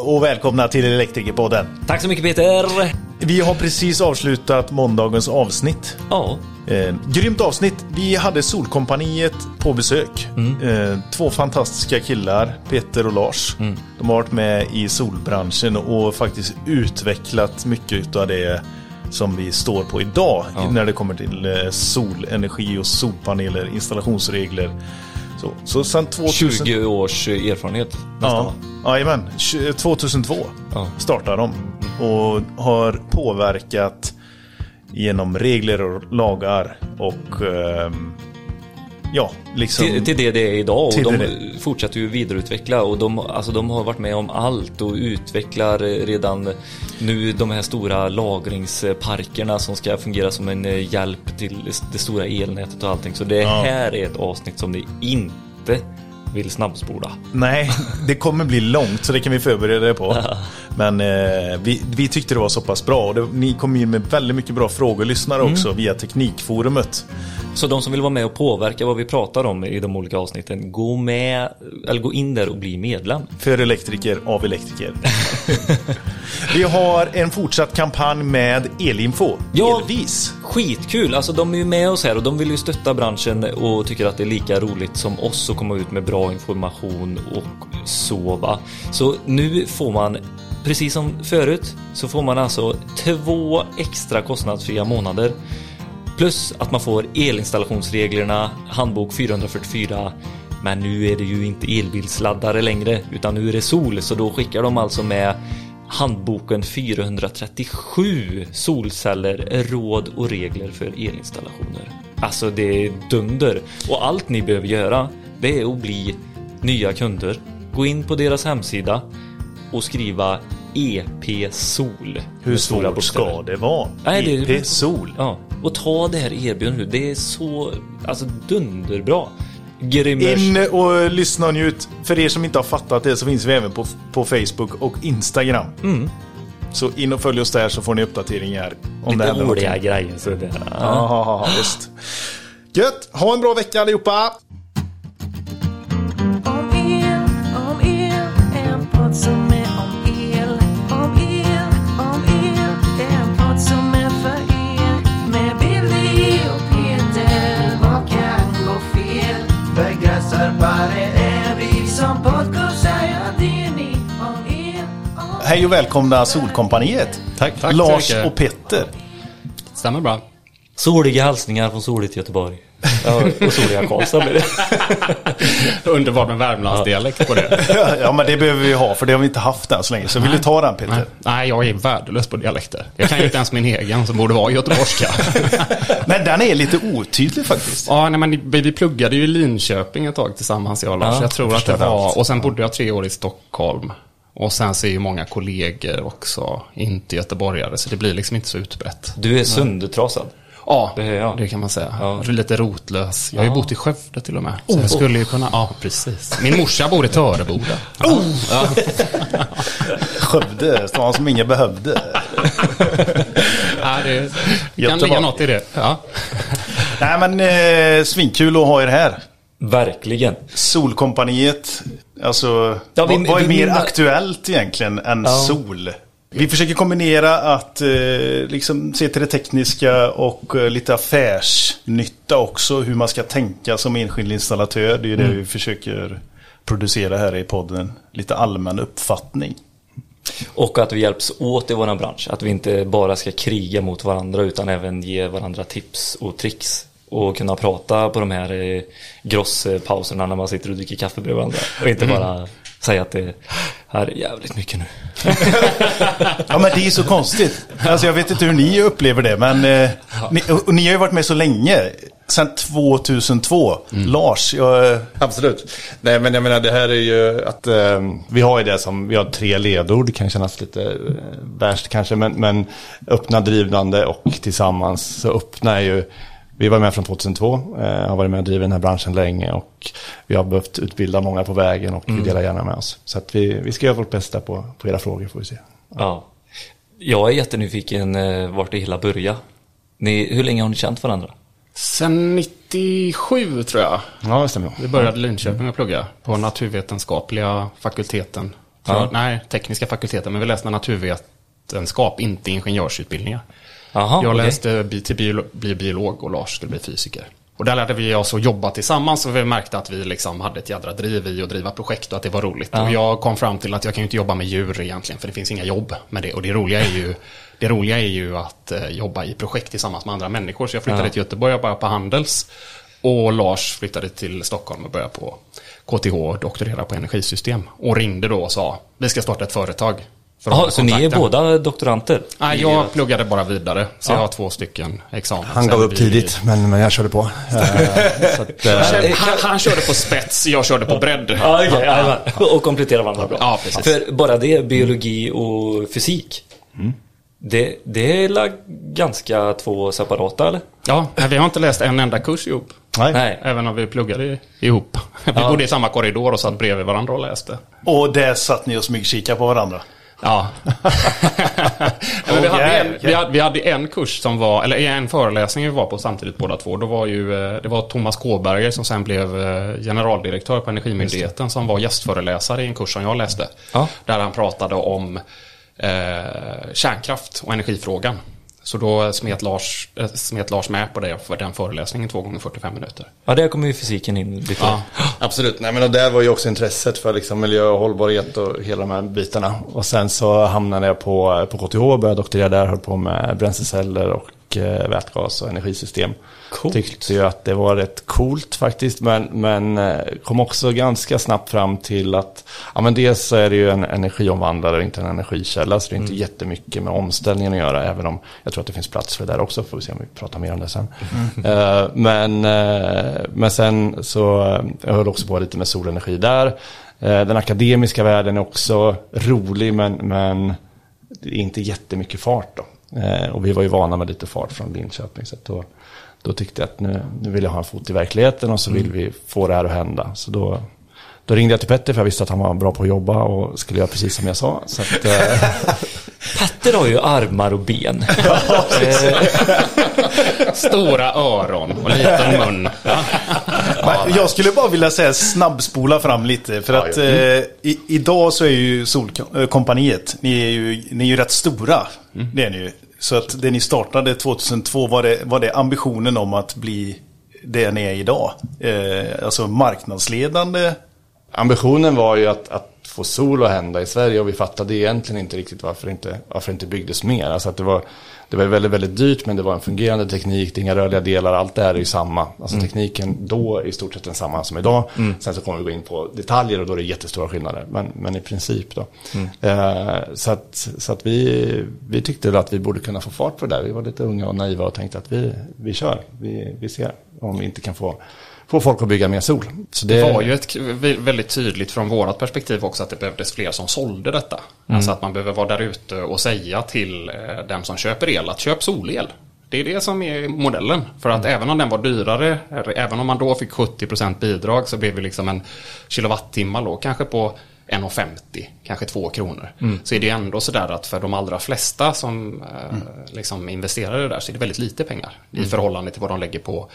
och välkomna till Elektrikerpodden. Tack så mycket Peter! Vi har precis avslutat måndagens avsnitt. Ja. Eh, grymt avsnitt. Vi hade Solkompaniet på besök. Eh, två fantastiska killar, Peter och Lars. De har varit med i solbranschen och faktiskt utvecklat mycket av det som vi står på idag när det kommer till eh, solenergi och solpaneler, installationsregler. Så, så sedan 2000... 20 års erfarenhet Ja, nästan. jajamän. Tj- 2002 Ja. startade de och har påverkat genom regler och lagar och ehm, ja, liksom. Till, till det det är idag och de det. fortsätter ju vidareutveckla och de, alltså de har varit med om allt och utvecklar eh, redan nu de här stora lagringsparkerna som ska fungera som en eh, hjälp till det stora elnätet och allting. Så det Ja. här är ett avsnitt som ni inte vill snabbspola. Nej, det kommer bli långt så det kan vi förbereda er på. Men eh, vi, vi tyckte det var så pass bra och det, ni kom in med väldigt mycket bra frågor lyssnare också via Teknikforumet. Så de som vill vara med och påverka vad vi pratar om i de olika avsnitten, gå med, eller gå in där och bli medlem. För elektriker av elektriker. vi har en fortsatt kampanj med Elinfo. Ja. Elvis. Skitkul! Alltså de är ju med oss här och de vill ju stötta branschen och tycker att det är lika roligt som oss att komma ut med bra information och sova. Så nu får man, precis som förut, så får man alltså två extra kostnadsfria månader. Plus att man får elinstallationsreglerna, handbok 444 men nu är det ju inte elbilsladdare längre utan nu är det sol så då skickar de alltså med handboken 437 solceller, råd och regler för elinstallationer. Alltså det är dunder och allt ni behöver göra det är att bli nya kunder. Gå in på deras hemsida och skriva EP Sol. Hur svårt ska det vara? Nej, det- IP Sol. Ja, och ta det här erbjudandet nu. Det är så, alltså dunderbra. Grimmers. In och lyssna och njut. För er som inte har fattat det så finns vi även på, på Facebook och Instagram. Mm. Så in och följ oss där så får ni uppdateringar om Lite roliga grejer. Så det, ja. Ja, ja, ja, visst. Gött! Ha en bra vecka allihopa! Hej och välkomna Solkompaniet. Tack, tack Lars och Petter. Stämmer bra. Soliga hälsningar från soligt Göteborg. Ja, och soliga Karlstad blir det. Underbart med Värmlandsdialekt på det. Ja, men det behöver vi ha för det har vi inte haft än så länge. Så vill du ta den Petter? Nej, jag är värdelös på dialekter. Jag kan ju inte ens min egen som borde vara göteborgska. Men den är lite otydlig faktiskt. ja, nej, men vi, vi pluggade ju i Linköping ett tag tillsammans, jag och Lars. Ja, jag tror jag att det var, allt. och sen bodde jag tre år i Stockholm. Och sen så är ju många kollegor också inte göteborgare, så det blir liksom inte så utbrett. Du är söndertrasad. Ja, Det är jag. det kan man säga. Ja. Lite rotlös. Jag har ju bott i Skövde till och med. Så jag skulle ju kunna, ja precis. Min morsa bor i Töreboda. Skövde, stan som ingen behövde. Ja, det kan Göteborg. ligga något i det. Ja. Nej men eh, svinkul att ha er här. Verkligen. Solkompaniet, alltså Ja, vi- vad, är vi- mer vi- aktuellt egentligen än Ja. sol? Vi försöker kombinera att eh, liksom se till det tekniska och eh, lite affärsnytta också. Hur man ska tänka som enskild installatör. Det är ju det vi försöker producera här i podden. Lite allmän uppfattning. Och att vi hjälps åt i våran bransch. Att vi inte bara ska kriga mot varandra utan även ge varandra tips och tricks. Och kunna prata på de här eh, grosspauserna när man sitter och dricker kaffe bredvid varandra. Och inte bara säga att det här är jävligt mycket nu. Ja men det är så konstigt. Alltså jag vet inte hur ni upplever det men eh, ni, och ni har ju varit med så länge. Sedan 2002. Lars, jag, Absolut. Nej, men jag menar det här är ju att eh, vi har ju det som, vi har tre ledord, det kan kännas lite eh, värst kanske, men, men öppna, drivande och tillsammans så öppna är ju, vi var med från 2002, eh, har varit med och drivit den här branschen länge och vi har behövt utbilda många på vägen och vi delar gärna med oss. Så att vi, vi ska göra vårt bästa på, på era frågor får vi se. Ja. Jag är jättenyfiken eh, vart det hela började. Ni, hur länge har ni känt varandra? Sen 97 tror jag. Ja, det stämmer. Vi började i Linköping att plugga på naturvetenskapliga fakulteten. För, Nej, tekniska fakulteten, men vi läste naturvetenskap, inte ingenjörsutbildningar. Jaha, jag läste till biolo- bli biolog och Lars skulle bli fysiker. Och där lärde vi oss att jobba tillsammans och vi märkte att vi liksom hade ett jädra driv i att driva projekt och att det var roligt. Och jag kom fram till att jag kan ju inte jobba med djur egentligen, för det finns inga jobb med det. Och det roliga är ju, det roliga är ju att eh, jobba i projekt tillsammans med andra människor. Så jag flyttade till Göteborg och började på Handels. Och Lars flyttade till Stockholm och började på KTH och doktorera på energisystem. Och ringde då och sa, vi ska starta ett företag. Hålla så ni är kontakten." båda doktoranter? Nej, jag pluggade bara vidare. Så jag har två stycken examen. Han gav upp tidigt, men, men jag körde på. Eh, så att, eh, Han, han körde på spets, jag körde på bredd. Ja, okej, jajamän. Och komplettera varandra bra. Ja, precis. För bara det, biologi och fysik. Det, det är la ganska två separata eller? Ja, vi har inte läst en enda kurs ihop. nej. Nej. Även om vi pluggade ihop. Vi bodde i samma korridor och satt bredvid varandra och läste. Och där satt ni och smygkikade på varandra. Ja. Vi, hade en, vi, hade, vi hade en kurs som var, eller en föreläsning vi var på samtidigt båda två. Då var ju, eh, det var Thomas Kåberger som sen blev eh, generaldirektör på Energimyndigheten som var gästföreläsare i en kurs som jag läste. Ja. Där han pratade om eh, kärnkraft och energifrågan. Så då smet Lars, eh, smet Lars med på det för den föreläsningen två gånger 45 minuter. Ja, där kommer ju fysiken in lite. Ja. Absolut, nej men och där var ju också intresset för liksom miljö och hållbarhet och hela de här bitarna. Och sen så hamnade jag på, på KTH och började doktorera där, höll på med bränsleceller och eh, vätgas och energisystem. Coolt. Tyckte ju att det var rätt coolt faktiskt, men, men eh, kom också ganska snabbt fram till att, ja men dels är det ju en energiomvandlare, inte en energikälla, så det är inte jättemycket med omställningen att göra, även om jag tror att det finns plats för det där också, får vi se om vi pratar mer om det sen. Eh, men, men sen så, jag höll också på lite med solenergi där. Den akademiska världen är också rolig, men, men det är inte jättemycket fart då. Eh, och vi var ju vana med lite fart från Linköping, så då, då tyckte jag att nu, nu vill jag ha en fot i verkligheten och så vill vi få det här att hända. Så då, då ringde jag till Petter för jag visste att han var bra på att jobba och skulle göra precis som jag sa. Så att, eh, Petter har ju armar och ben. Stora öron och liten mun. Jag skulle bara vilja säga snabbspola fram lite. För att ja. eh, i, idag så är ju Solkompaniet, ni är ju, ni är ju rätt stora. Det är ni ju. Så att det ni startade 2002, var det, var det ambitionen om att bli det ni är idag? Eh, alltså marknadsledande? Ambitionen var ju att, att få sol att hända i Sverige och vi fattade egentligen inte riktigt varför det inte, varför inte byggdes mer. Alltså att det var, det var väldigt, väldigt dyrt men det var en fungerande teknik, det är inga rörliga delar, allt det här är ju samma. Alltså tekniken då är i stort sett densamma som idag. Sen så kommer vi gå in på detaljer och då är det jättestora skillnader. Men, men i princip då. Eh, så att, så att vi, vi tyckte att vi borde kunna få fart på det där. Vi var lite unga och naiva och tänkte att vi, vi kör, vi, vi ser om vi inte kan få, få folk att bygga mer sol. Så Det var ju ett, väldigt tydligt från vårat perspektiv också att det behövdes fler som sålde detta. Alltså att man behöver vara där ute och säga till eh, den som köper el att köp solel. Det är det som är modellen. För att även om den var dyrare, även om man då fick 70% bidrag så blev det liksom en kilowattimme då kanske på 1,50, kanske 2 kronor. Så är det ändå sådär att för de allra flesta som eh, liksom investerar i det där så är det väldigt lite pengar i förhållande till vad de lägger på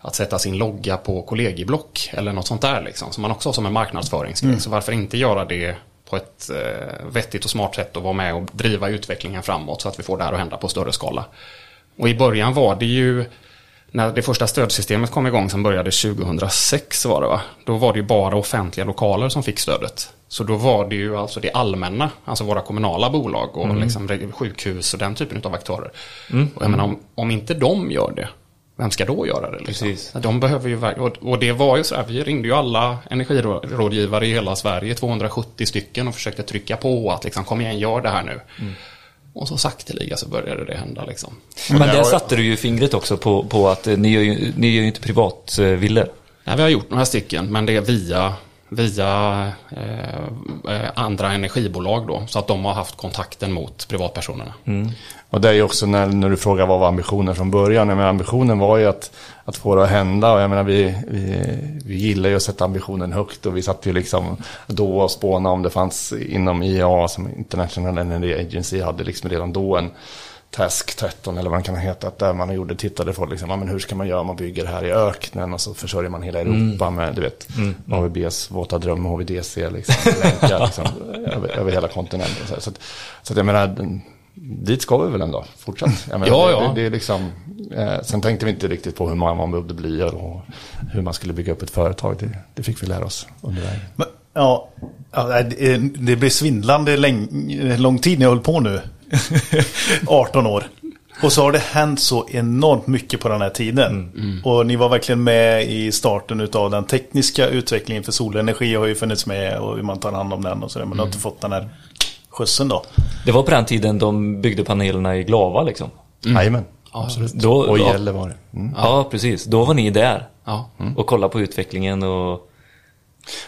att sätta sin logga på kollegieblock eller något sånt där liksom. Som man också har som en marknadsföringsgrej. Så varför inte göra det på ett eh, vettigt och smart sätt och vara med och driva utvecklingen framåt så att vi får det här att hända på större skala. Och i början var det ju när det första stödsystemet kom igång som började 2006 var det va? Då var det ju bara offentliga lokaler som fick stödet. Så då var det ju alltså det allmänna, alltså våra kommunala bolag och liksom re- sjukhus och den typen av aktörer. Och jag menar, om, om inte de gör det, vem ska då göra det? Liksom? Precis. De behöver ju, och, det var ju så här, vi ringde ju alla energirådgivare i hela Sverige, 270 stycken och försökte trycka på att liksom, kom igen, gör det här nu. Och så sakteliga så började det hända liksom. Men där satte du ju fingret också på, på att eh, ni gör ju, ni gör ju inte privatvillor. Ja, vi har gjort några stycken, men det är via, via eh, eh, andra energibolag då. Så att de har haft kontakten mot privatpersonerna. Mm. Och det är ju också när, när du frågar vad var ambitionen från början. Jag menar, ambitionen var ju att, att få det att hända. Och jag menar, vi, vi, vi gillar ju att sätta ambitionen högt. Och vi satt ju liksom då och spåna om det fanns inom IEA, som International Energy Agency, hade liksom redan då en Task 13 eller vad den kan ha hetat. Där man gjorde, tittade på liksom, ja, men hur ska man göra om man bygger det här i öknen och så försörjer man hela Europa med du vet, AVBs våta dröm, HVDC, liksom, länkar liksom, över, över hela kontinenten. Så, så, att, så att jag menar, dit ska vi väl ändå fortsatt. Jag menar, Ja, det, ja. Det, det är liksom, eh, sen tänkte vi inte riktigt på hur många man behövde bli och hur man skulle bygga upp ett företag. Det, det fick vi lära oss under vägen. Ja, det, blir svindlande läng, lång tid när jag höll på nu. 18 år. Och så har det hänt så enormt mycket på den här tiden. Och ni var verkligen med i starten av den tekniska utvecklingen för solenergi har ju funnits med och hur man tar hand om den och sådär. Men har inte fått den här skjutsen då. Det var på den tiden de byggde panelerna i Glava liksom. Jajamän, absolut. Då, och Gällivare. Mm. ja, precis. Då var ni där. Ja. Och kollade på utvecklingen och...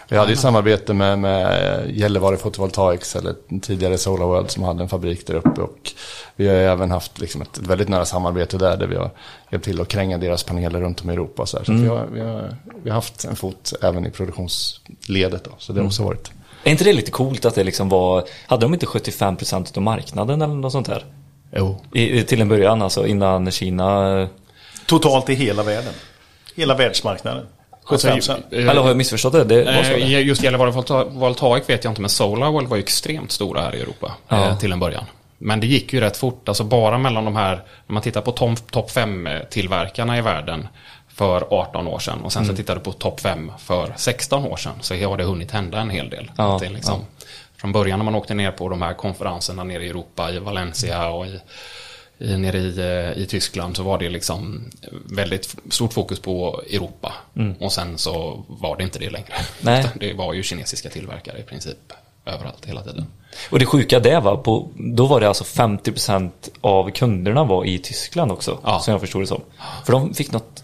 Vi hade ju samarbete med, med Gällivare Photovoltaics eller tidigare Solar World som hade en fabrik där uppe. Och vi har ju även haft liksom ett väldigt nära samarbete där, där vi har hjälpt till att kränga deras paneler runt om i Europa. Så, här. så att vi, har, vi, har, vi har haft en fot även i produktionsledet. Då, så det har också varit. Är inte det lite coolt att det liksom var... Hade de inte 75% av marknaden eller något sånt där? Jo. I, till en början alltså, innan Kina... Totalt i hela världen. Hela världsmarknaden. 75%. Eller har jag missförstått det? Det var så Eh, det. Just Gällivare Volta- Voltaic vet jag inte, men SolarWorld var ju extremt stora här i Europa Ja. eh, till en början. Men det gick ju rätt fort, alltså bara mellan de här, när man tittar på topp top 5-tillverkarna i världen för 18 år sedan och sen Mm. så tittar du på topp 5 för 16 år sedan så har det hunnit hända en hel del. Ja, det liksom, Från början när man åkte ner på de här konferenserna nere i Europa, i Valencia och i, nere i, eh, i Tyskland så var det liksom väldigt stort fokus på Europa. Och sen så var det inte det längre. Det var ju kinesiska tillverkare i princip överallt hela tiden. Och det sjuka det var, på, då var det alltså 50% av kunderna var i Tyskland också. Ja. Som jag förstod det som. För de fick något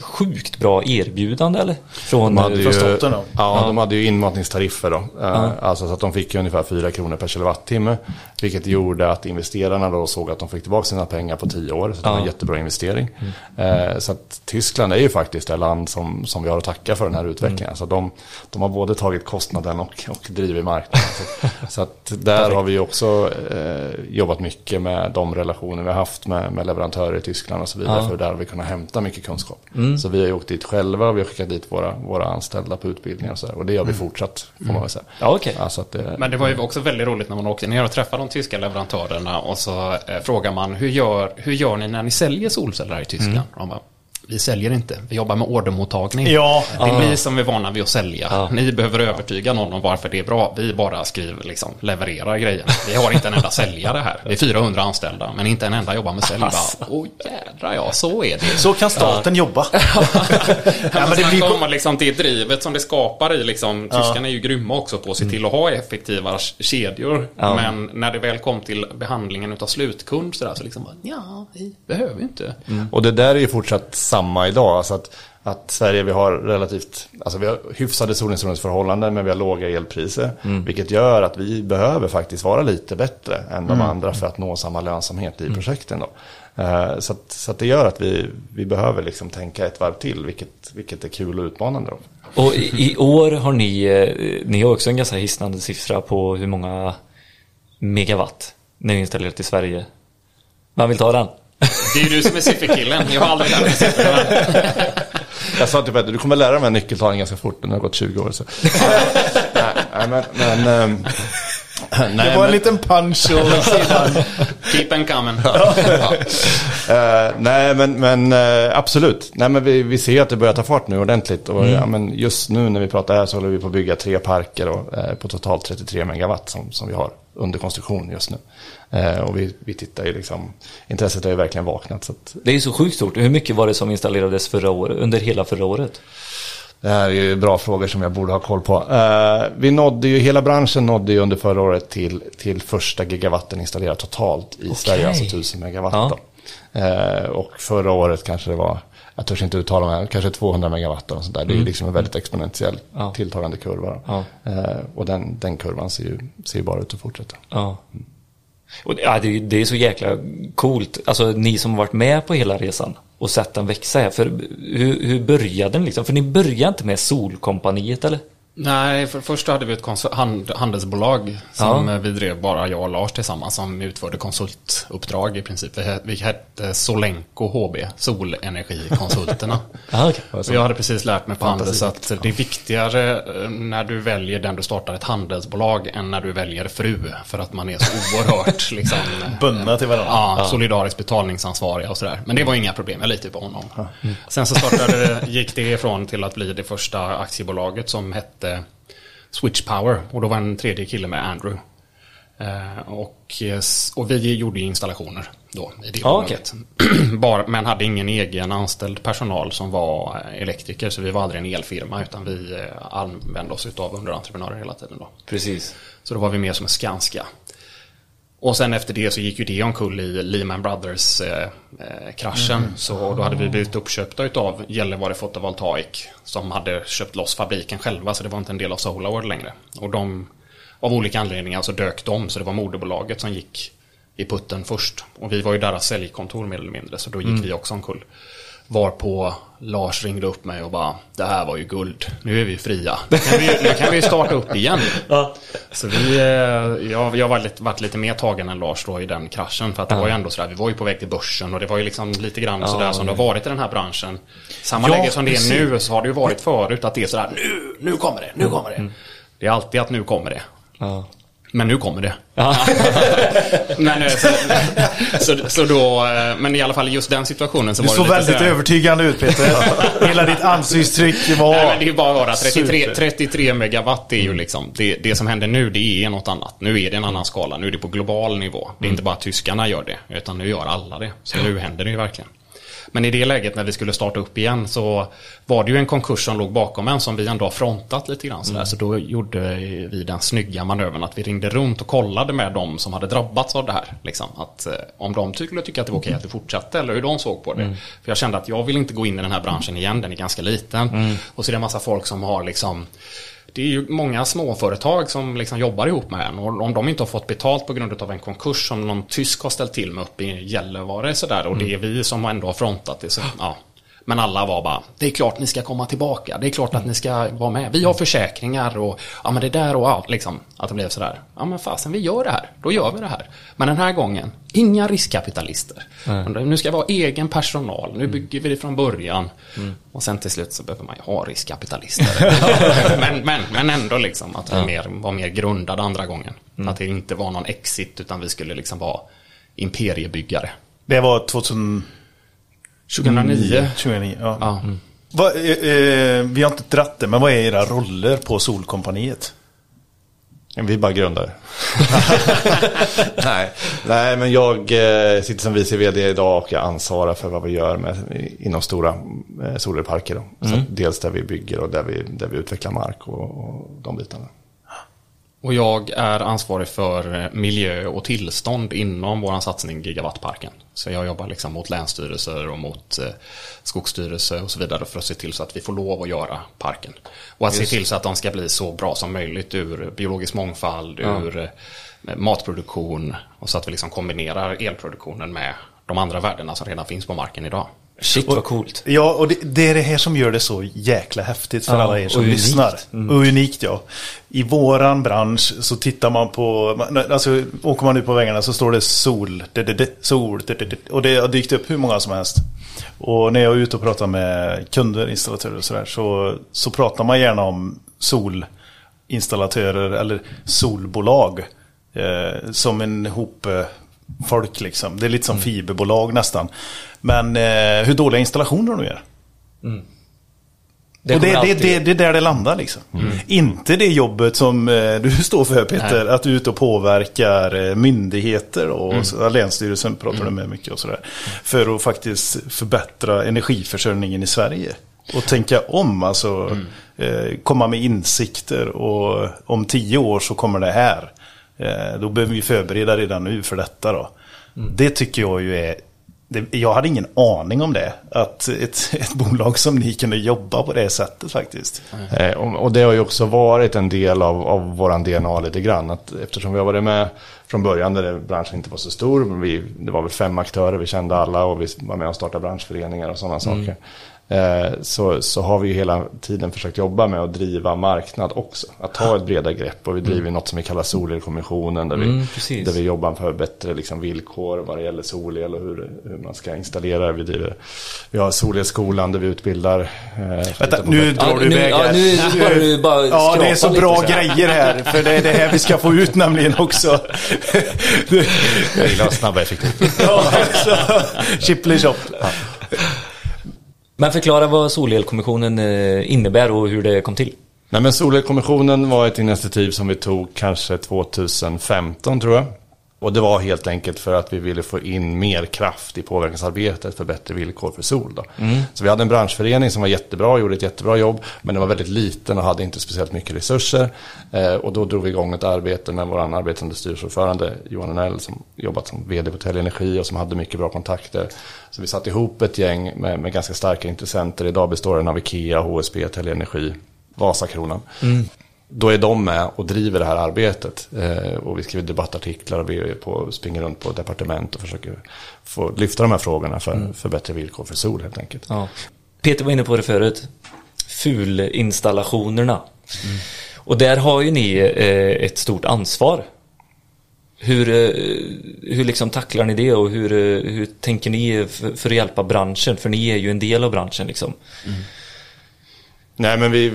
sjukt bra erbjudande eller? Från... De hade ju, Från staten då? Ja, de hade ju inmatningstariffer då. Eh, Alltså så att de fick ju ungefär 4 kronor per kilowattimme. Vilket gjorde att investerarna då såg att de fick tillbaka sina pengar på 10 år. Så det var en jättebra investering. Eh, Så att Tyskland är ju faktiskt det land som, som vi har att tacka för den här utvecklingen. Alltså de, de har både tagit kostnaden och, och drivit marknaden. Så, så att där har vi också eh, jobbat mycket med de relationer vi har haft med, med leverantörer i Tyskland och så vidare. För där har vi kunnat hämta mycket kunskap. Så vi har ju åkt dit själva och vi har skickat dit våra, våra anställda på utbildningar och så där. Och det har vi fortsatt, får man väl säga. Ja, okej. Alltså att det, Men det var ju också väldigt roligt när man åkte ner och träffade de tyska leverantörerna och så eh, frågar man hur gör, hur gör ni när ni säljer solceller här i Tyskland? Och de bara, vi säljer inte, vi jobbar med ordermottagning. Ja. Det är ni som är vana vid att sälja. Ni behöver övertyga någon om varför det är bra. Vi bara skriver, liksom, levererar grejer. Vi har inte en enda säljare här. Det är 400 anställda, men inte en enda jobbar med sälj. Bara, Åh jädrar ja, så är det. Så kan staten jobba. Ja, men det blir- kommer liksom det drivet som det skapar i liksom, tyskarna är ju grymma också på att se till att ha effektiva kedjor. Ja. Men när det väl kom till behandlingen av slutkund så, där, så liksom, ja, vi behöver ju inte. Och det där är ju fortsatt samma idag. Alltså att, att Sverige vi har relativt, alltså vi har hyfsade solinstrålningsförhållanden men vi har låga elpriser. Vilket gör att vi behöver faktiskt vara lite bättre än de andra för att nå samma lönsamhet i projekten. Då. Eh, Så, att, så att det gör att vi, vi behöver liksom tänka ett varv till, vilket, vilket är kul och utmanande. Då. Och i, i år har ni, eh, ni har också en ganska hisnande siffra på hur många megawatt ni har installerat i Sverige. Man vill ta den? Det är ju du som är sifferkillen. Jag har aldrig lärt mig siffrorna. Jag sa till Petter, du kommer lära dig de här nyckeltalen ganska fort, den har gått 20 år. Så. nej, men, men, ehm, nej, Det var en men- liten punch och sedan... Keep and coming. Eh, nej, men, men eh, absolut. Nej, men vi, vi ser att det börjar ta fart nu ordentligt. Och, ja, men just nu när vi pratar här så håller vi på att bygga tre parker och, eh, på totalt 33 megawatt som, som vi har under konstruktion just nu. Eh, och vi, vi tittar ju liksom, intresset har ju verkligen vaknat. Så att, Det är ju så sjukt stort. Hur mycket var det som installerades förra året, under hela förra året? det här är ju bra frågor som jag borde ha koll på. Eh, vi nådde ju, hela branschen nådde ju under förra året till, till första gigawatten installerat totalt i Sverige, alltså 1000 megawatt. Ja. Eh, och förra året kanske det var, jag törs inte uttala mig, kanske 200 megawatt och sånt där. Det är ju liksom en väldigt exponentiell Ja. tilltagande kurva. Ja. Och den, den kurvan ser ju, ser ju bara ut att fortsätta. Ja. Och det, ja, det, är- det är så jäkla coolt. Alltså ni som har varit med på hela resan och sett den växa här. För hur, hur började den liksom? För ni började inte med Solkompaniet eller? Nej, för först hade vi ett hand, handelsbolag som eh, vi drev bara jag och Lars tillsammans som utförde konsultuppdrag i princip. Vi, he- vi hette Solenko HB, Solenergikonsulterna. Ah, okay. Jag hade precis lärt mig på Handels att det är viktigare eh, när du väljer den du startar ett handelsbolag än när du väljer fru. För att man är så oerhört liksom, Bundna till varandra. Ja, solidariskt betalningsansvariga och sådär. Men det var inga problem, jag litar på honom. Sen så startade, gick det ifrån till att bli det första aktiebolaget som hette Switch Power. Och då var en tredje kille med, Andrew. Eh, och, och vi gjorde installationer då i det Ja, bolaget. Bara, men hade ingen egen anställd personal som var eh, elektriker. Så vi var aldrig en elfirma utan vi eh, använde oss av underentreprenörer hela tiden då. Precis. Så då var vi mer som en Skanska. Och sen efter det så gick ju det omkull i Lehman Brothers-kraschen. så då hade vi blivit uppköpta utav Gällivare Photovoltaic som hade köpt loss fabriken själva så det var inte en del av Solarworld längre. Och de, av olika anledningar så dök de så det var moderbolaget som gick i putten först. Och vi var ju deras säljkontor mer eller mindre så då gick vi också omkull. Varpå Lars ringde upp mig och bara Det här var ju guld, nu är vi fria. Nu kan vi, nu kan vi starta upp igen. Så vi, eh, jag, jag var lite, varit lite mer tagen än Lars då i den kraschen. För att det var ju ändå sådär, vi var ju på väg till börsen och det var ju liksom lite grann sådär som det har varit i den här branschen. Samma Ja, läge som det är precis. nu så har det ju varit förut att det är sådär, nu, nu kommer det, nu kommer det. Det är alltid att nu kommer det. Ja. Men nu kommer det. men, eh, så, så, så då, eh, men i alla fall just den situationen så Du var det såg lite väldigt sådär- övertygande ut Peter. Hela ditt ansiktstryck var... Nej, men det är bara att höra. 33, Super. 33 megawatt är ju liksom, det, det som händer nu det är något annat. Nu är det en annan skala, nu är det på global nivå. Det är inte bara tyskarna gör det, utan nu gör alla det. Så nu händer det ju verkligen. Men i det läget när vi skulle starta upp igen så var det ju en konkurs som låg bakom en som vi ändå har frontat lite grann sådär. Så då gjorde vi den snygga manövern att vi ringde runt och kollade med de som hade drabbats av det här. Liksom, att, eh, om de skulle tycka att det var okej att vi fortsatte eller hur de såg på det. För jag kände att jag vill inte gå in i den här branschen igen, den är ganska liten. Och så är det en massa folk som har liksom det är ju många småföretag som liksom jobbar ihop med en och om de inte har fått betalt på grund av en konkurs som någon tysk har ställt till med uppe i Gällivare sådär och det är vi som ändå har frontat det. Så, ja. Men alla var bara, det är klart ni ska komma tillbaka, det är klart att ni ska vara med. Vi har försäkringar och ja men det där och ja, liksom. Att det blev sådär, ja men fasen vi gör det här, då gör vi det här. Men den här gången, inga riskkapitalister. Nu ska vi ha egen personal, nu bygger vi det från början. Och sen till slut så behöver man ju ha riskkapitalister. men, men, men ändå liksom att vi mer, var mer grundade andra gången. Att det inte var någon exit utan vi skulle liksom vara imperiebyggare. Det var 2009. 2009. 2009 ja. Ja. Vad, eh, eh, vi har inte dratt det, men vad är era roller på Solkompaniet? Vi är bara grundare. nej, nej, men jag eh, sitter som vice vd idag och jag ansvarar för vad vi gör med, inom stora eh, solparker. Att dels där vi bygger och där vi, där vi utvecklar mark och, och de bitarna. Och jag är ansvarig för eh, miljö och tillstånd inom vår satsning Gigawattparken. Så jag jobbar liksom mot länsstyrelser och mot eh, skogsstyrelse och så vidare för att se till så att vi får lov att göra parken. Och att se till så att de ska bli så bra som möjligt ur biologisk mångfald, ur eh, matproduktion och så att vi liksom kombinerar elproduktionen med de andra värdena som redan finns på marken idag. Shit vad coolt. Ja, och det, det är det här som gör det så jäkla häftigt för Ja, alla er som och unikt. lyssnar. Och unikt ja. I våran bransch så tittar man på, alltså åker man ut på vägarna så står det sol, det, det, det, sol, det, det, det, och det har dykt upp hur många som helst. Och när jag är ute och pratar med kunder, installatörer och sådär så, så pratar man gärna om solinstallatörer eller solbolag. Eh, som en hop eh, folk liksom. Det är lite som fiberbolag nästan. Men eh, hur dåliga installationer de gör. Det och det, kommer det, alltid- det, det är där det landar liksom. Inte det jobbet som eh, du står för Peter, att du är ute och påverkar eh, myndigheter och så, Länsstyrelsen pratar du med mycket och sådär. För att faktiskt förbättra energiförsörjningen i Sverige. Och tänka om, alltså eh, komma med insikter och om tio år så kommer det här. Eh, då behöver vi förbereda redan nu för detta då. Det tycker jag ju är jag hade ingen aning om det. Att ett, ett bolag som ni kunde jobba på det sättet faktiskt. Eh, och, det har ju också varit en del av, av våran DNA lite grann. Att eftersom vi har varit med från början där branschen inte var så stor. Vi, det var väl fem aktörer, vi kände alla och vi var med och startade branschföreningar och sådana saker. Eh, så, så har vi ju hela tiden försökt jobba med att driva marknad också. Att ta ett bredare grepp och vi driver något som vi kallar Solelkommissionen där, Mm, vi, där vi jobbar för bättre liksom, villkor vad det gäller solel och hur, hur man ska installera. Vi, driver, vi har Solelskolan där vi utbildar. Eh, Vänta, nu drar Ja, du nu- iväg ja, här. nu börjar du bara Ja, det är så bra så här. grejer här. För det är det här vi ska få ut nämligen också. Jag gillar snabba effektivt. ja, så, Chipley shop. Men förklara vad Solelkommissionen eh, innebär och hur det kom till. Nej men Solelkommissionen var ett initiativ som vi tog kanske 2015 tror jag. Och det var helt enkelt för att vi ville få in mer kraft i påverkansarbetet för bättre villkor för sol. Då. Så vi hade en branschförening som var jättebra, gjorde ett jättebra jobb, men den var väldigt liten och hade inte speciellt mycket resurser. Eh, och då drog vi igång ett arbete med vår arbetande styrelseordförande Johan Nell som jobbat som vd på Teleenergi och som hade mycket bra kontakter. Så vi satte ihop ett gäng med, med ganska starka intressenter. Idag består den av Ikea, HSB, Teleenergi, Vasakronan. Då är de med och driver det här arbetet. Eh, och vi skriver debattartiklar och vi på, springer runt på departement och försöker få lyfta de här frågorna för, för bättre villkor för sol helt enkelt. Ja. Peter var inne på det förut. Fulinstallationerna. Och där har ju ni eh, ett stort ansvar. Hur, eh, hur liksom tacklar ni det och hur, eh, hur tänker ni för, för att hjälpa branschen? För ni är ju en del av branschen liksom. Nej men vi,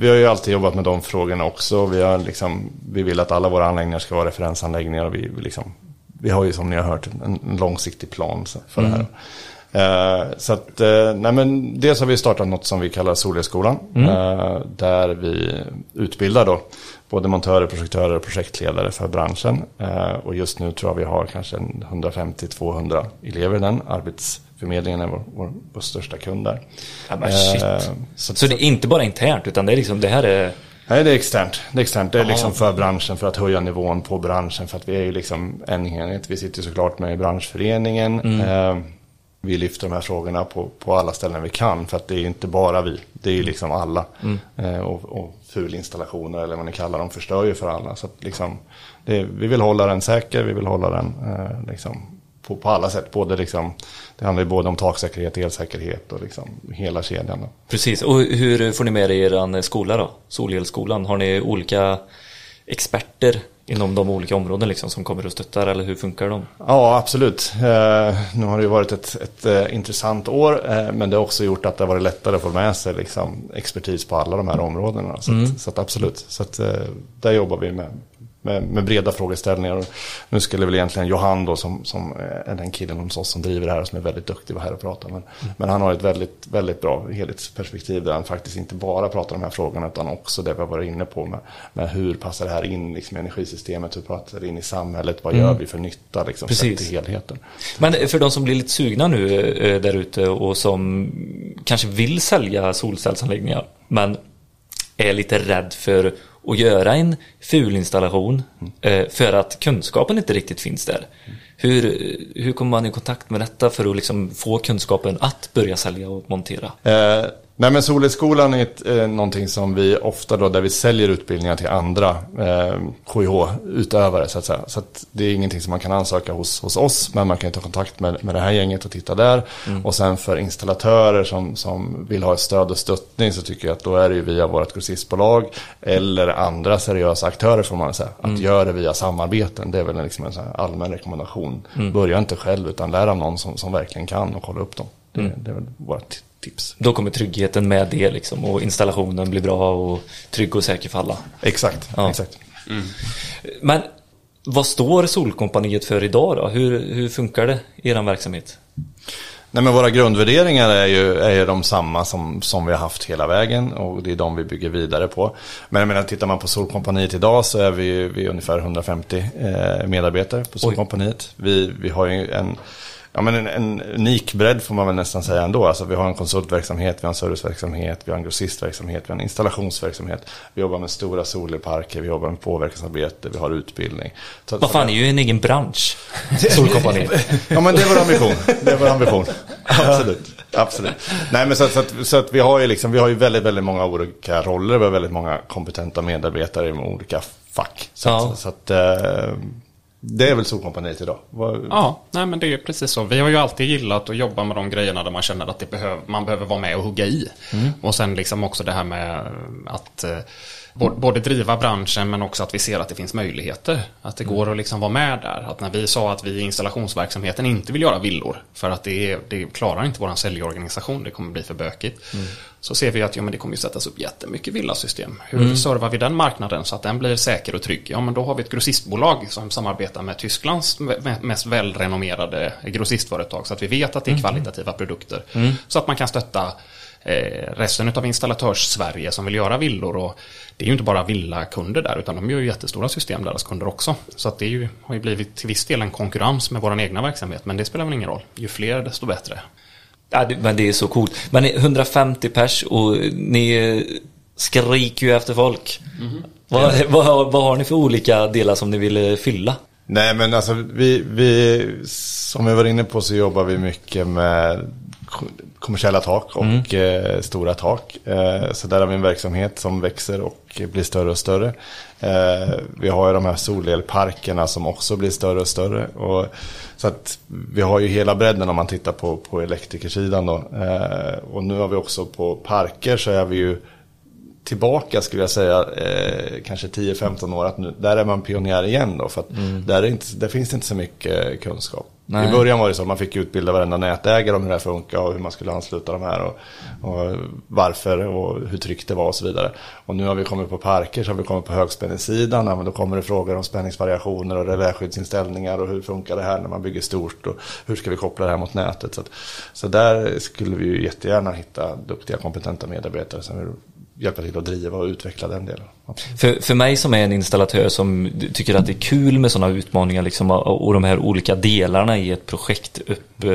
vi har ju alltid jobbat med de frågorna också. Vi, har liksom, vi vill att alla våra anläggningar ska vara referensanläggningar. Och vi, vi, liksom, vi har ju som ni har hört en, en långsiktig plan för det här. Eh, så att, eh, nej men dels har vi startat något som vi kallar Solelskolan. Eh, där vi utbildar då både montörer, projektörer och projektledare för branschen. Eh, och just nu tror jag vi har kanske en 150-200 elever i den. Arbetsförmedlingen är vår, vår, vår största kund där. Ja, shit. Eh, så, Så det är inte bara internt utan det är liksom, det här är... Nej, det är externt. Det är externt. Det är Aha. liksom för branschen, för att höja nivån på branschen. För att vi är ju liksom en enhet. Vi sitter såklart med i branschföreningen. Eh, vi lyfter de här frågorna på, på alla ställen vi kan. För att det är inte bara vi. Det är ju liksom alla. Eh, och, och fulinstallationer eller vad ni kallar dem förstör ju för alla. Så liksom, det, vi vill hålla den säker. Vi vill hålla den eh, liksom, på, på alla sätt. Både liksom, det handlar ju både om taksäkerhet, elsäkerhet och liksom hela kedjan. Precis. Och hur får ni med er er skola då? Solelskolan. Har ni olika experter inom de olika områden liksom som kommer och stöttar eller hur funkar de? Ja, absolut. Eh, nu har det ju varit ett, ett eh, intressant år, eh, men det har också gjort att det har varit lättare att få med sig liksom, expertis på alla de här områdena. Så, att, så att absolut, så att, eh, där jobbar vi med, med, med breda frågeställningar. Och nu skulle väl egentligen Johan då, som, som är den killen hos oss som driver det här, som är väldigt duktig, vara här och prata. Men, men han har ett väldigt, väldigt bra helhetsperspektiv där han faktiskt inte bara pratar om de här frågorna, utan också det vi har varit inne på med, med hur passar det här in liksom, i energisystemet, hur passar det in i samhället, vad gör vi för nytta, liksom, sett Precis. till helheten. Men för de som blir lite sugna nu eh, där ute och som kanske vill sälja solcellsanläggningar men är lite rädd för att göra en fulinstallation eh, för att kunskapen inte riktigt finns där. Hur, hur kommer man i kontakt med detta för att liksom få kunskapen att börja sälja och montera? Eh, nej men Solelskolan är ett, eh, någonting som vi ofta då, där vi säljer utbildningar till andra eh, KIH-utövare så att säga. Så att det är ingenting som man kan ansöka hos, hos oss, men man kan ta kontakt med, med det här gänget och titta där. Och sen för installatörer som, som vill ha stöd och stöttning så tycker jag att då är det ju via vårt grossistbolag eller andra seriösa aktörer får man säga. Att göra det via samarbeten, det är väl en, liksom en allmän rekommendation. Börja inte själv utan lär av någon som, som verkligen kan och kolla upp dem. Det, det är väl vårt tips. Då kommer tryggheten med det liksom och installationen blir bra och trygg och säker för alla. Exakt, Ja. exakt. Men vad står Solkompaniet för idag då? Hur, hur funkar det i er verksamhet? Nej, men våra grundvärderingar är ju, är ju de samma som, som vi har haft hela vägen och det är de vi bygger vidare på. Men jag menar, tittar man på Solkompaniet idag så är vi, vi är ungefär 150 eh, medarbetare på Solkompaniet. Vi, vi har ju en, ja, men en, en unik bredd får man väl nästan säga ändå. Alltså, vi har en konsultverksamhet, vi har en serviceverksamhet, vi har en grossistverksamhet, vi har en installationsverksamhet. Vi jobbar med stora solparker, vi jobbar med påverkansarbete, vi har utbildning. Så Vad fan, det är ju en egen bransch. Solkompaniet. Ja men det är vår ambition. Det är vår ambition. Absolut. Absolut. Nej men så, så, att, så att vi har ju liksom, vi har ju väldigt, väldigt många olika roller. Vi har väldigt många kompetenta medarbetare i olika fack. Så, Ja. att, så att, eh, Det är väl Solkompaniet idag? Vad- Ja, nej men det är precis så. Vi har ju alltid gillat att jobba med de grejerna där man känner att det behöv, man behöver vara med och hugga i. Och sen liksom också det här med att eh, både driva branschen men också att vi ser att det finns möjligheter. Att det går att liksom vara med där. Att när vi sa att vi i installationsverksamheten inte vill göra villor för att det, är, det klarar inte vår säljorganisation, det kommer bli för bökigt. Så ser vi att ja, men det kommer ju sättas upp jättemycket villasystem. Hur servar vi den marknaden så att den blir säker och trygg? Ja, men då har vi ett grossistbolag som samarbetar med Tysklands me- mest välrenommerade grossistföretag så att vi vet att det är kvalitativa produkter. Så att man kan stötta resten av installatörs-Sverige som vill göra villor. Och det är ju inte bara villakunder där utan de gör ju jättestora system, deras kunder också. Så att det är ju, har ju blivit till viss del en konkurrens med vår egna verksamhet men det spelar väl ingen roll. Ju fler desto bättre. Ja, det, men det är så coolt. Men ni är 150 pers och ni eh, skriker ju efter folk. Vad, vad, har- vad har ni för olika delar som ni vill eh, fylla? Nej men alltså vi, vi, som vi var inne på så jobbar vi mycket med kommersiella tak och eh, stora tak. Eh, så där har vi en verksamhet som växer och blir större och större. Eh, vi har ju de här solelparkerna som också blir större och större. Och, så att vi har ju hela bredden om man tittar på, på elektrikersidan då. Och nu har vi också på parker så är vi ju tillbaka skulle jag säga, eh, kanske 10-15 år, att nu, där är man pionjär igen då. För att där, är inte, där finns det inte så mycket kunskap. Nej. I början var det så att man fick utbilda varenda nätägare om hur det här funkar och hur man skulle ansluta de här och, och varför och hur tryggt det var och så vidare. Och nu har vi kommit på parker, så har vi kommit på högspännesidan, ja, men då kommer det frågor om spänningsvariationer och reläskyddsinställningar och hur funkar det här när man bygger stort och hur ska vi koppla det här mot nätet. Så, att, så där skulle vi ju jättegärna hitta duktiga kompetenta medarbetare som vill hjälpa till att driva och utveckla den delen. För, för mig som är en installatör som tycker att det är kul med sådana utmaningar liksom, och, de här olika delarna i ett projekt upp, eh,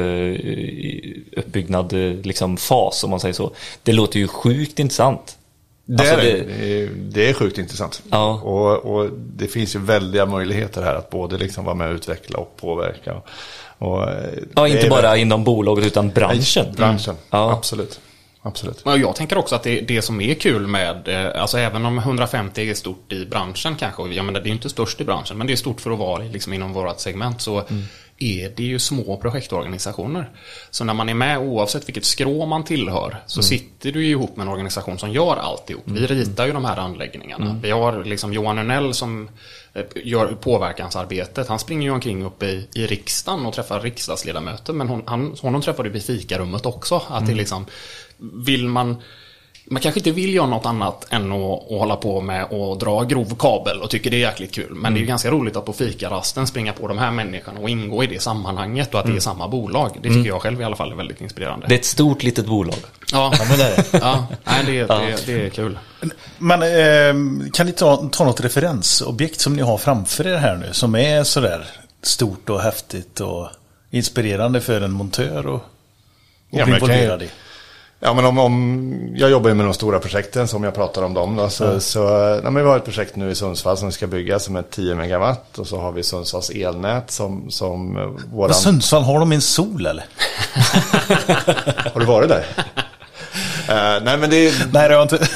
uppbyggnad eh, liksom, fas om man säger så. Det låter ju sjukt intressant. Det, Alltså, är, det... det- Det, är, sjukt intressant. Ja. Och, och det finns ju väldiga möjligheter här att både liksom vara med och utveckla och påverka. Och, eh, Ja, inte bara väl- inom bolaget utan branschen. Branschen, Ja. absolut. Absolut. Men jag tänker också att det, det som är kul med, eh, alltså även om 150 är stort i branschen kanske, jag menar det är inte störst i branschen, men det är stort för att vara liksom inom vårt segment, så är det ju små projektorganisationer. Så när man är med, oavsett vilket skrå man tillhör, så sitter du ju ihop med en organisation som gör alltihop. Vi ritar ju de här anläggningarna. Vi har liksom Johan Önell som eh, gör påverkansarbetet. Han springer ju omkring uppe i, i riksdagen och träffar riksdagsledamöter, men hon, han, honom träffar du vid fikarummet också. Att det liksom, vill man man kanske inte vill göra något annat än att, att hålla på med att dra grov kabel och tycker det är jäkligt kul. Men det är ju ganska roligt att på fikarasten springa på de här människorna och ingå i det sammanhanget och att det är samma bolag. Det tycker jag själv i alla fall är väldigt inspirerande. Det är ett stort litet bolag. ja, Ja, men det är det. ja, nej, det, det, det är kul. Men eh, kan ni ta, ta något referensobjekt som ni har framför er här nu som är sådär stort och häftigt och inspirerande för en montör och, och Ja, bli involverad i? Ja, men om, om, jag jobbar ju med de stora projekten som jag pratar om dem. Då, så, så, ja, men vi har ett projekt nu i Sundsvall som ska byggas som är 10 megawatt. Och så har vi Sundsvalls elnät som, som eh, våran... Men Sundsvall, har de en sol eller? Har du varit där? Eh, nej men det är... Nej, det har inte.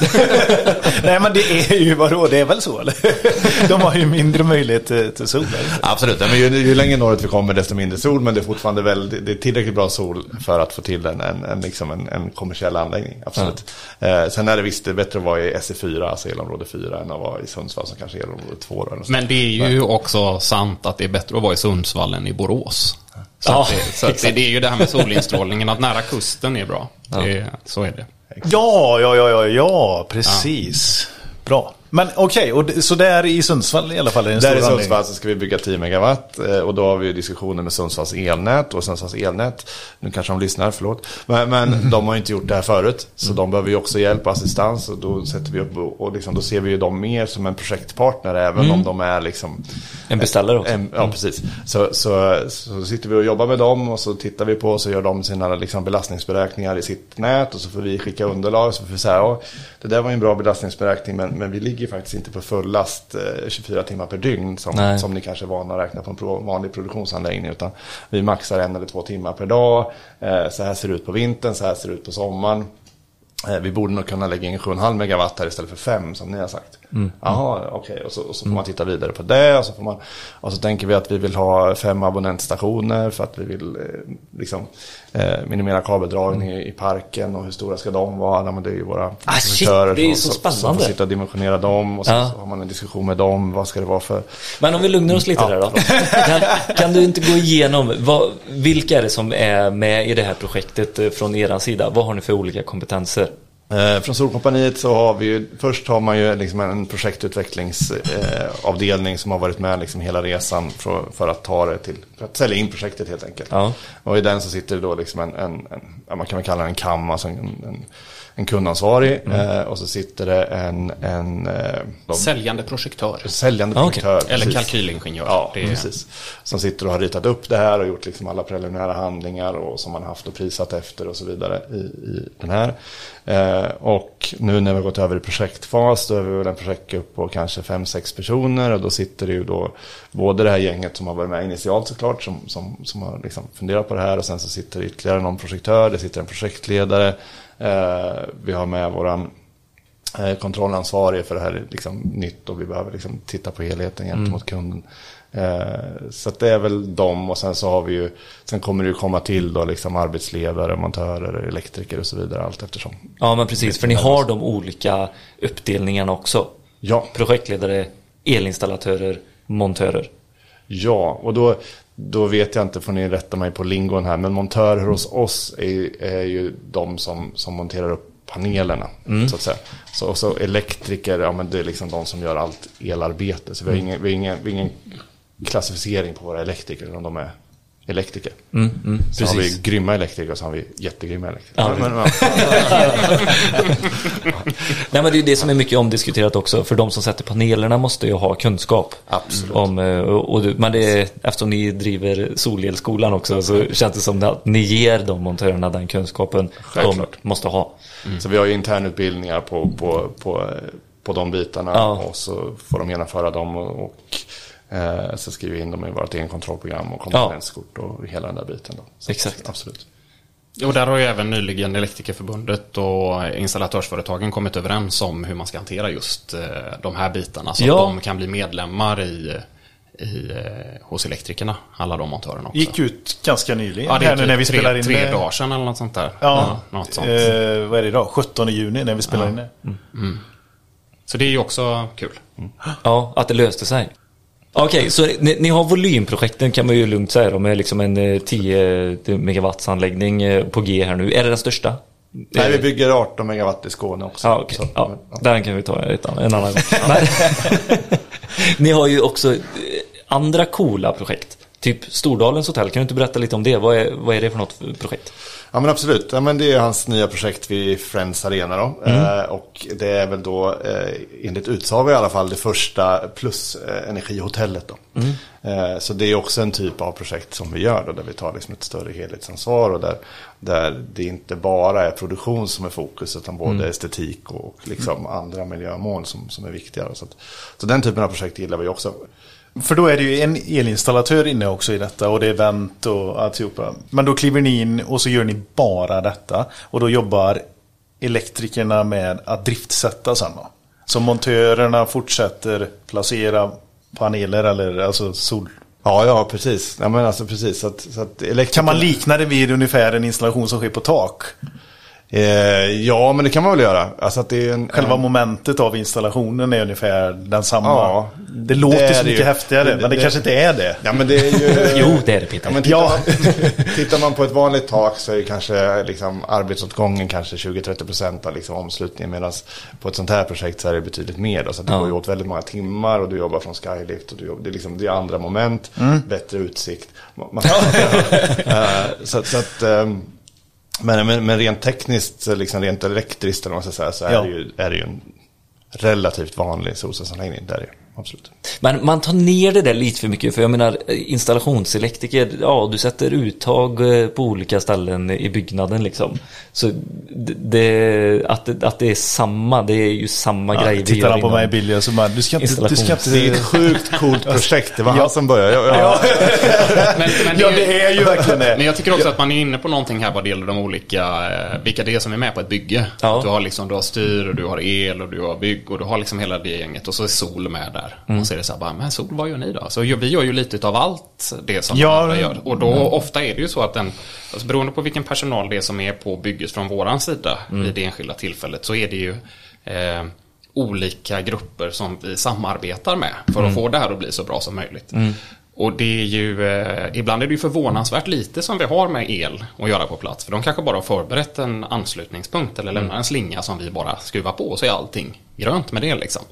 Nej, men det är ju vadå, det är väl så eller? De har ju mindre möjlighet till, till sol. Absolut, nej, men ju, ju längre norrut vi kommer desto mindre sol. Men det är fortfarande väl, det, är tillräckligt bra sol för att få till en, en, en, liksom en, en kommersiell anläggning. Absolut. Eh, sen är det visst det är bättre att vara i SE4, alltså elområde 4, än att vara i Sundsvall som kanske är elområde 2. Då, eller något Men det är ju också sant att det är bättre att vara i Sundsvall än i Borås. Så, Ja, att det, så att det, det är ju det här med solinstrålningen, att nära kusten är bra. Det, så är det. Ja, ja, ja, ja, ja, precis. Bra. Men okej, och det- så där i Sundsvall i alla fall är det en Där stor i. Sundsvall så ska vi bygga 10 megawatt eh, och då har vi diskussioner med Sundsvalls elnät och Sundsvalls elnät, nu kanske de lyssnar, förlåt, men, men de har inte gjort det här förut så de behöver ju också hjälp och assistans och då sätter vi upp och, liksom, då ser vi ju dem mer som en projektpartner även om de är liksom En beställare också. en, ja, precis. Så, så, så sitter vi och jobbar med dem och så tittar vi på och så gör de sina liksom, belastningsberäkningar i sitt nät och så får vi skicka underlag. Så får vi säga, det där var ju en bra belastningsberäkning men, men vi ligger faktiskt inte på full last eh, 24 timmar per dygn som, Nej. som ni kanske är vana att räkna på en vanlig produktionsanläggning. Utan vi maxar en eller två timmar per dag. Eh, så här ser det ut på vintern, så här ser det ut på sommaren. Eh, vi borde nog kunna lägga in 7,5 megawatt här istället för 5 som ni har sagt. Jaha, okej. Och, så, och så får man titta vidare på det. Och så, får man, och så tänker vi att vi vill ha fem abonnentstationer för att vi vill eh, liksom, eh, minimera kabeldragning i, i parken. Och hur stora ska de vara? Ja, men det är ju våra Ah, shit, det är så som- Som spännande. får sitta och dimensionera dem. Och så, Ja. så har man en diskussion med dem. Vad ska det vara för... Men om vi lugnar oss lite där då. Kan, kan du inte gå igenom, vad, vilka är det som är med i det här projektet eh, från er sida? Vad har ni för olika kompetenser? Eh, från Solkompaniet så har vi ju, först har man ju liksom en projektutvecklingsavdelning eh, som har varit med liksom hela resan för, för att ta det till, för att sälja in projektet helt enkelt. Ja. Och i den så sitter det då liksom en, en, en man kan väl kalla det en kam, alltså en, en, en kundansvarig. Eh, och så sitter det en, en eh, Säljande projektör. säljande Ah, projektör. Eller precis. kalkylingenjör. Ja, Det är- precis. Som sitter och har ritat upp det här och gjort liksom alla preliminära handlingar och som man haft och prisat efter och så vidare i, i den här. Eh, och nu när vi har gått över i projektfas då är vi väl en projektgrupp på kanske fem sex personer och då sitter det ju då både det här gänget som har varit med initialt såklart som, som, som har liksom funderat på det här och sen så sitter det ytterligare någon projektör, det sitter en projektledare. Eh, vi har med våran eh, kontrollansvarig för det här är liksom nytt och vi behöver liksom titta på helheten gentemot kunden. Eh, så att det är väl dem och sen så har vi ju, sen kommer det ju komma till då liksom arbetsledare, montörer, elektriker och så vidare allt eftersom. Ja men precis, för ni har de olika uppdelningarna också. Ja, Projektledare, elinstallatörer, montörer. ja och då, då vet jag inte, får ni rätta mig på lingon här, men montörer hos oss är, ju- är ju de som, som monterar upp panelerna. Så att säga. Så, och så elektriker, ja men det är liksom de som gör allt elarbete. Så vi har ingen, vi har ingen, vi har ingen klassificering på våra elektriker, utan de är elektriker. Mm, mm, Så har vi precis. grymma elektriker och så har vi jättegrymma elektriker. Ja. Men, men, Nej men det är ju det som är mycket omdiskuterat också. För de som sätter panelerna måste ju ha kunskap. Absolut. Om, eh, och, och, men det är, eftersom ni driver Solelskolan också så känns det som att ni ger de montörerna den kunskapen de Självklart. måste ha. Så vi har ju internutbildningar på, på, på, på de bitarna Ja. och så får de genomföra dem och, och eh, så skriver vi in dem i vårt egen kontrollprogram och kompetenskort och hela den där biten. Då. Så, Exakt. Absolut. Och där har ju även nyligen Elektrikerförbundet och installatörsföretagen kommit överens om hur man ska hantera just eh, de här bitarna. Så Ja. att de kan bli medlemmar i, i, eh, hos elektrikerna, alla de montörerna också. Gick ut ganska nyligen. ja, det typ när vi tre, spelar in tre dagar sedan eller något sånt där. Ja, något sånt. Eh, vad är det idag? 17 juni när vi spelar in det. Så det är ju också kul. Ja, att det löste sig. Okej, så ni, ni har volymprojekten kan man ju lugnt säga då, med liksom en eh, 10 megawatts anläggning eh, på G här nu. Är det den största? Nej, vi bygger 18 megawatt i Skåne också. Ja, okej. Så- Ja, den kan vi ta en annan gång. Ni har ju också eh, andra coola projekt. Typ Stordalens hotell, kan du inte berätta lite om det? Vad är, vad är det för något projekt? Ja men absolut, ja, men det är hans nya projekt vid Friends Arena då. Mm. Eh, och det är väl då eh, enligt utsago i alla fall det första plus eh, energihotellet då. Mm. Eh, så det är också en typ av projekt som vi gör då, där vi tar liksom ett större helhetsansvar och där, där det inte bara är produktion som är fokus utan både Mm. estetik och liksom andra miljömål som, som är viktigare. Så, att, så den typen av projekt gillar vi också. För då är det ju en elinstallatör inne också i detta och det är vänt och alltihopa. Men då kliver ni in och så gör ni bara detta. Och då jobbar elektrikerna med att driftsätta sen då. Så montörerna fortsätter placera paneler eller alltså sol... Ja, ja precis. Ja, men alltså, precis. Så att, så att elektriker- Kan man likna det vid ungefär en installation som sker på tak? Eh, ja, men det kan man väl göra. Alltså att det är en, Själva en, momentet av installationen är ungefär densamma. Ja, det låter det så mycket ju. häftigare, Det- men det, det- kanske inte är det. Ja, men det är ju... Jo, det är det Peter. Ja, men tittar, Ja. Man, tittar man på ett vanligt tak så är kanske liksom, arbetsåtgången kanske 20-30% av liksom, omslutningen. Medan på ett sånt här projekt så är det betydligt mer. Då, så att det Ja. går ju åt väldigt många timmar och du jobbar från Skylift. Och du jobbar, det, är liksom, det är andra moment, bättre utsikt. Man, man, så, att- så att, ehm, men, men, men rent tekniskt, liksom rent elektriskt eller vad man ska säga, så är, Ja. det ju, är det ju en relativt vanlig solcellsanläggning. Där är det. Absolut. Men man tar ner det där lite för mycket för jag menar installationselektriker, ja du sätter uttag eh, på olika ställen i byggnaden liksom. Så det, att, det, att det är samma, det är ju samma Ja, grej tittar han på mig Billy så bara, du ska inte... Du ska inte Det är ett sjukt coolt projekt. Det var han som började. Jag, jag, Men, men det, ja, det är ju verkligen det. Men jag tycker också att man är inne på någonting här vad det gäller de olika, eh, vilka det är som är med på ett bygge. Ja. Du har liksom, du har styr och du har el och du har bygg och du har liksom hela det gänget och så är sol med där. Mm. Och så är det så här bara, men sol vad gör ni då? Så vi gör ju lite av allt det som Ja, andra gör. Och då ofta är det ju så att den, alltså beroende på vilken personal det är som är på bygget från våran sida Mm. vid det enskilda tillfället så är det ju eh, olika grupper som vi samarbetar med för Mm. att få det här att bli så bra som möjligt. Och det är ju, eh, ibland är det ju förvånansvärt lite som vi har med el att göra på plats. För de kanske bara har förberett en anslutningspunkt eller lämnar en slinga som vi bara skruvar på och så är allting grönt med det liksom.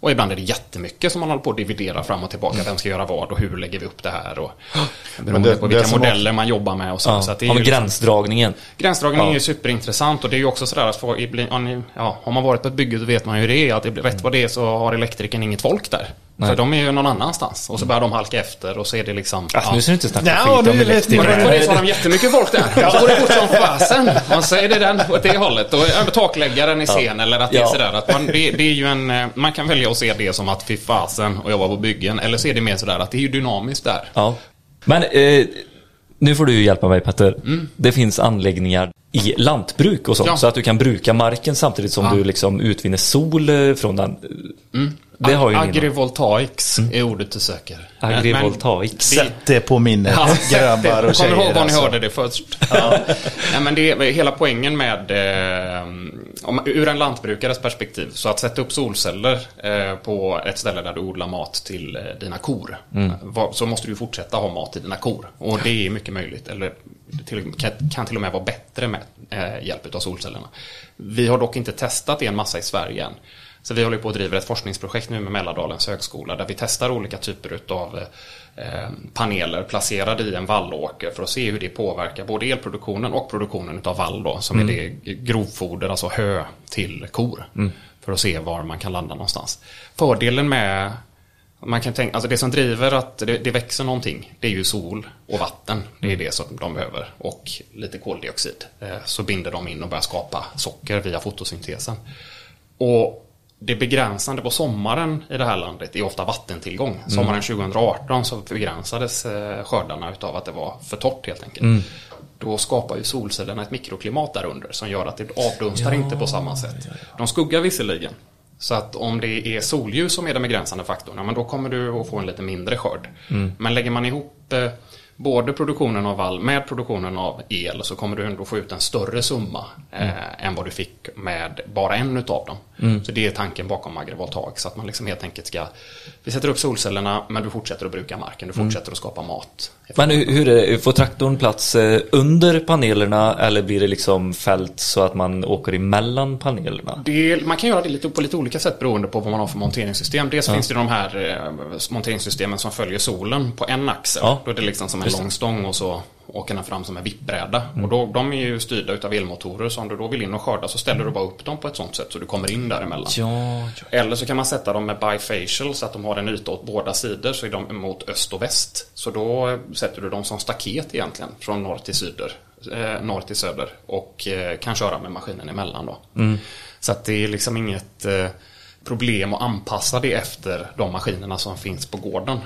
Och ibland är det jättemycket som man håller på att dividera fram och tillbaka. Vem ska göra vad och hur lägger vi upp det här? Och beroende det- på vilka modeller man jobbar med och så. Ja, så det är ja, ju gränsdragningen. Gränsdragningen Ja. är ju superintressant och det är ju också sådär att ibland- ja, har man varit på ett bygge så vet man ju hur det är. Att rätt vad det är så har elektrikern inget folk där. För de är ju någon annanstans och så börjar de halka efter och så är det liksom... Alltså, nu ska du inte snacka Ja, skit om man Och rätt vad det är så har de jättemycket folk där. Och så går det fort som fasen. Man säger det den åt det hållet. Och takläggaren i scen eller att det är Ja. sådär att man, det, det är ju en... eh, Man kan välja att se det som att fy fasen och jobba på byggen. Eller så är det mer sådär att det är ju dynamiskt där. Ja. Men eh, nu får du ju hjälpa mig Petter. Mm. Det finns anläggningar i lantbruk och sånt Ja. så att du kan bruka marken samtidigt som Ja. Mm. du liksom utvinner sol eh, från den. Det har ju. Agrivoltaics är ordet du söker. Agrivoltaics. Sätt det på minnet, Ja, grabbar och tjejer. ihåg var ni alltså. hörde det först. Nej, men det är hela poängen med, eh, om, ur en lantbrukares perspektiv, så att sätta upp solceller eh, på ett ställe där du odlar mat till eh, dina kor, var, så måste du fortsätta ha mat till dina kor. Och det är mycket möjligt, eller till, kan, kan till och med vara bättre med eh, hjälp av solcellerna. Vi har dock inte testat det en massa i Sverige än. Så vi håller på att driva ett forskningsprojekt nu med Mälardalens högskola där vi testar olika typer av eh, paneler placerade i en vallåker för att se hur det påverkar både elproduktionen och produktionen av vall då, som är det grovfoder, alltså hö till kor. För att se var man kan landa någonstans. Fördelen med man kan tänka, alltså det som driver att det, det växer någonting, det är ju sol och vatten. Det är det som de behöver. Och lite koldioxid. Eh, Så binder de in och börjar skapa socker via fotosyntesen. Och det begränsande på sommaren i det här landet är ofta vattentillgång. Sommaren 2018 så begränsades eh, skördarna utav att det var för torrt helt enkelt. Då skapar ju solcellerna ett mikroklimat där under som gör att det avdunstar inte på samma sätt. De skuggar visserligen. Så att om det är solljus som är den begränsande faktorn, ja, men då kommer du att få en lite mindre skörd. Men lägger man ihop eh, både produktionen av vall med produktionen av el så kommer du ändå få ut en större summa eh, än vad du fick med bara en utav dem. Så det är tanken bakom agrivoltaic. att man liksom helt enkelt ska, vi sätter upp solcellerna men du fortsätter att bruka marken, du fortsätter att skapa mat. Men hur, hur är det, får traktorn plats eh, under panelerna eller blir det liksom fält så att man åker emellan panelerna? Det, man kan göra det lite, på lite olika sätt beroende på vad man har för monteringssystem. Dels finns det de här eh, monteringssystemen som följer solen på en axel. Ja. Då är det liksom som en lång stång och så åker den fram som en vippbräda. Mm. Och då, de är ju styrda utav elmotorer så om du då vill in och skörda så ställer du bara upp dem på ett sånt sätt så du kommer in däremellan. Ja, ja. Eller så kan man sätta dem med bifacial så att de har en yta åt båda sidor så är de mot öst och väst. Så då sätter du dem som staket egentligen från norr till syder. Eh, norr till söder och eh, kan köra med maskinen emellan då. Så att det är liksom inget eh, problem att anpassa det efter de maskinerna som finns på gården.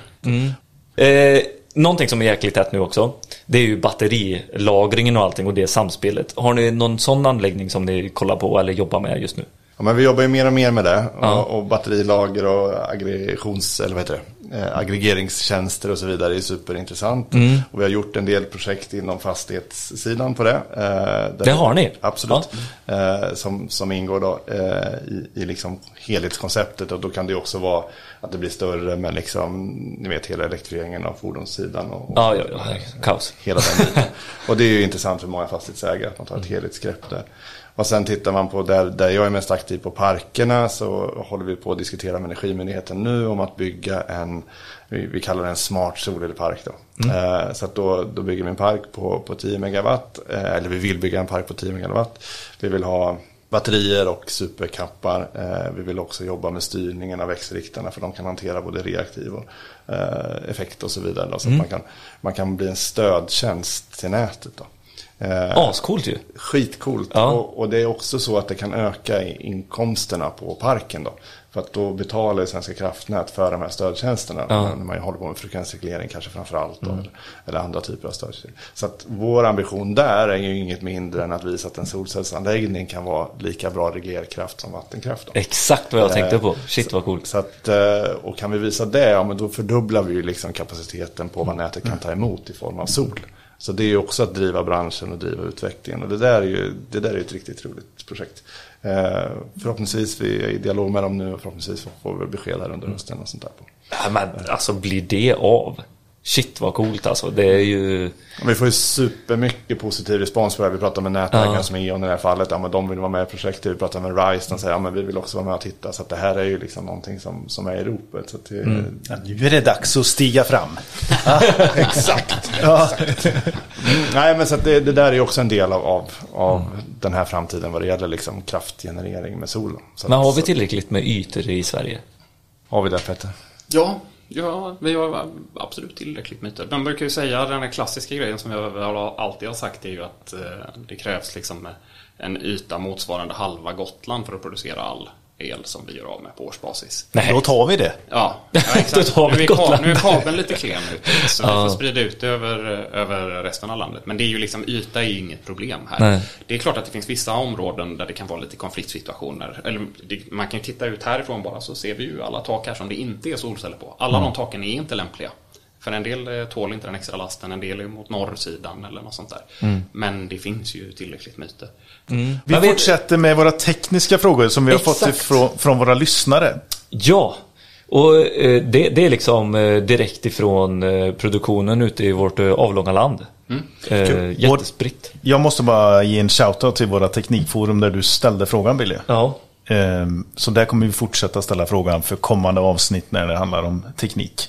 Eh, någonting som är jäkligt tätt nu också. Det är ju batterilagringen och allting och det samspelet. Har ni någon sån anläggning som ni kollar på eller jobbar med just nu? Ja, men vi jobbar ju mer och mer med det. Ja. Och, och batterilager och aggregations, eller vad heter det? Eh, aggregeringstjänster och så vidare är superintressant. Mm. Och vi har gjort en del projekt inom fastighetssidan på det. Eh, Det har ni? Absolut. Eh, som, som ingår då eh, i, i liksom helhetskonceptet. Och då kan det också vara att det blir större med liksom, ni vet hela elektrifieringen av fordonssidan. Och, Ja, ja, ja. Kaos. hela den biten. Och det är ju intressant för många fastighetsägare att man tar ett helhetsgrepp där. Och sen tittar man på där, där jag är mest aktiv på parkerna så håller vi på att diskutera med Energimyndigheten nu om att bygga en, vi, kallar det en smart solelpark då. Eh, så att då, då bygger vi en park på, på 10 megawatt, eh, eller vi vill bygga en park på 10 megawatt. Vi vill ha batterier och superkappar. Eh, vi vill också jobba med styrningen av växelriktarna för de kan hantera både reaktiv och eh, effekt och så vidare. Då, så att man, kan, man kan bli en stödtjänst till nätet. Då. Eh, Ascoolt ju. Skitcoolt. Ja. Och, och det är också så att det kan öka inkomsterna på parken då. För att då betalar Svenska kraftnät för de här stödtjänsterna. Ja. Mm. När man håller på med frekvensreglering kanske framför allt. Då, eller, eller andra typer av stödtjänster. Så att vår ambition där är ju inget mindre än att visa att en solcellsanläggning kan vara lika bra reglerkraft som vattenkraft. Då. Exakt vad jag tänkte Eh, på. Shit vad coolt. Så att, eh, och kan vi visa det, ja men då fördubblar vi ju liksom kapaciteten på vad nätet kan ta emot i form av sol. Så det är ju också att driva branschen och driva utvecklingen. Och det där är ju det där är ett riktigt roligt projekt. Eh, förhoppningsvis, vi är i dialog med dem nu och förhoppningsvis får vi besked här under hösten och sånt där. På. Ja, men alltså blir det av? Shit vad coolt alltså. Det är ju... Vi får ju supermycket positiv respons på det här. Vi pratar med nätverkare Ja. som E.ON i det här fallet. Ja, men de vill vara med i projektet. Vi pratar med RISE. De säger ja, men vi vill också vara med och titta. Så att det här är ju liksom någonting som, som är i ropet. Så att det, Ja, nu är det dags att stiga fram. Exakt. Mm, nej, men så att det, det där är ju också en del av, av, av den här framtiden vad det gäller liksom kraftgenerering med solen. Men har vi tillräckligt med ytor i Sverige? Har vi det Petter? Ja, ja, vi har absolut tillräckligt med ytor. Man brukar ju säga den här klassiska grejen som jag alltid har sagt är ju att eh, det krävs liksom eh, en yta motsvarande halva Gotland för att producera all el som vi gör av med på årsbasis. Nej. Då tar vi det. Ja, ja Då exakt. tar vi nu, är Gotland. nu är kabeln lite klen nu, så vi Ja. får sprida ut det över, över resten av landet. Men det är ju liksom, yta är ju inget problem här. Nej. Det är klart att det finns vissa områden där det kan vara lite konfliktsituationer. Eller det, man kan ju titta ut härifrån bara så ser vi ju alla tak här som det inte är solceller på. Alla de taken är inte lämpliga. För en del eh, tål inte den extra lasten, en del är mot norrsidan eller något sånt där. Men det finns ju tillräckligt med ytor. Vi Men vi- fortsätter med våra tekniska frågor som vi har fått Exakt. ifrån, från våra lyssnare. Ja, och eh, det, det är liksom eh, direkt ifrån eh, produktionen ute i vårt eh, avlånga land. Eh, jättespritt. Jag måste bara ge en shoutout till våra teknikforum där du ställde frågan Billy. Ja. Ehm, Så där kommer vi fortsätta ställa frågan för kommande avsnitt när det handlar om teknik.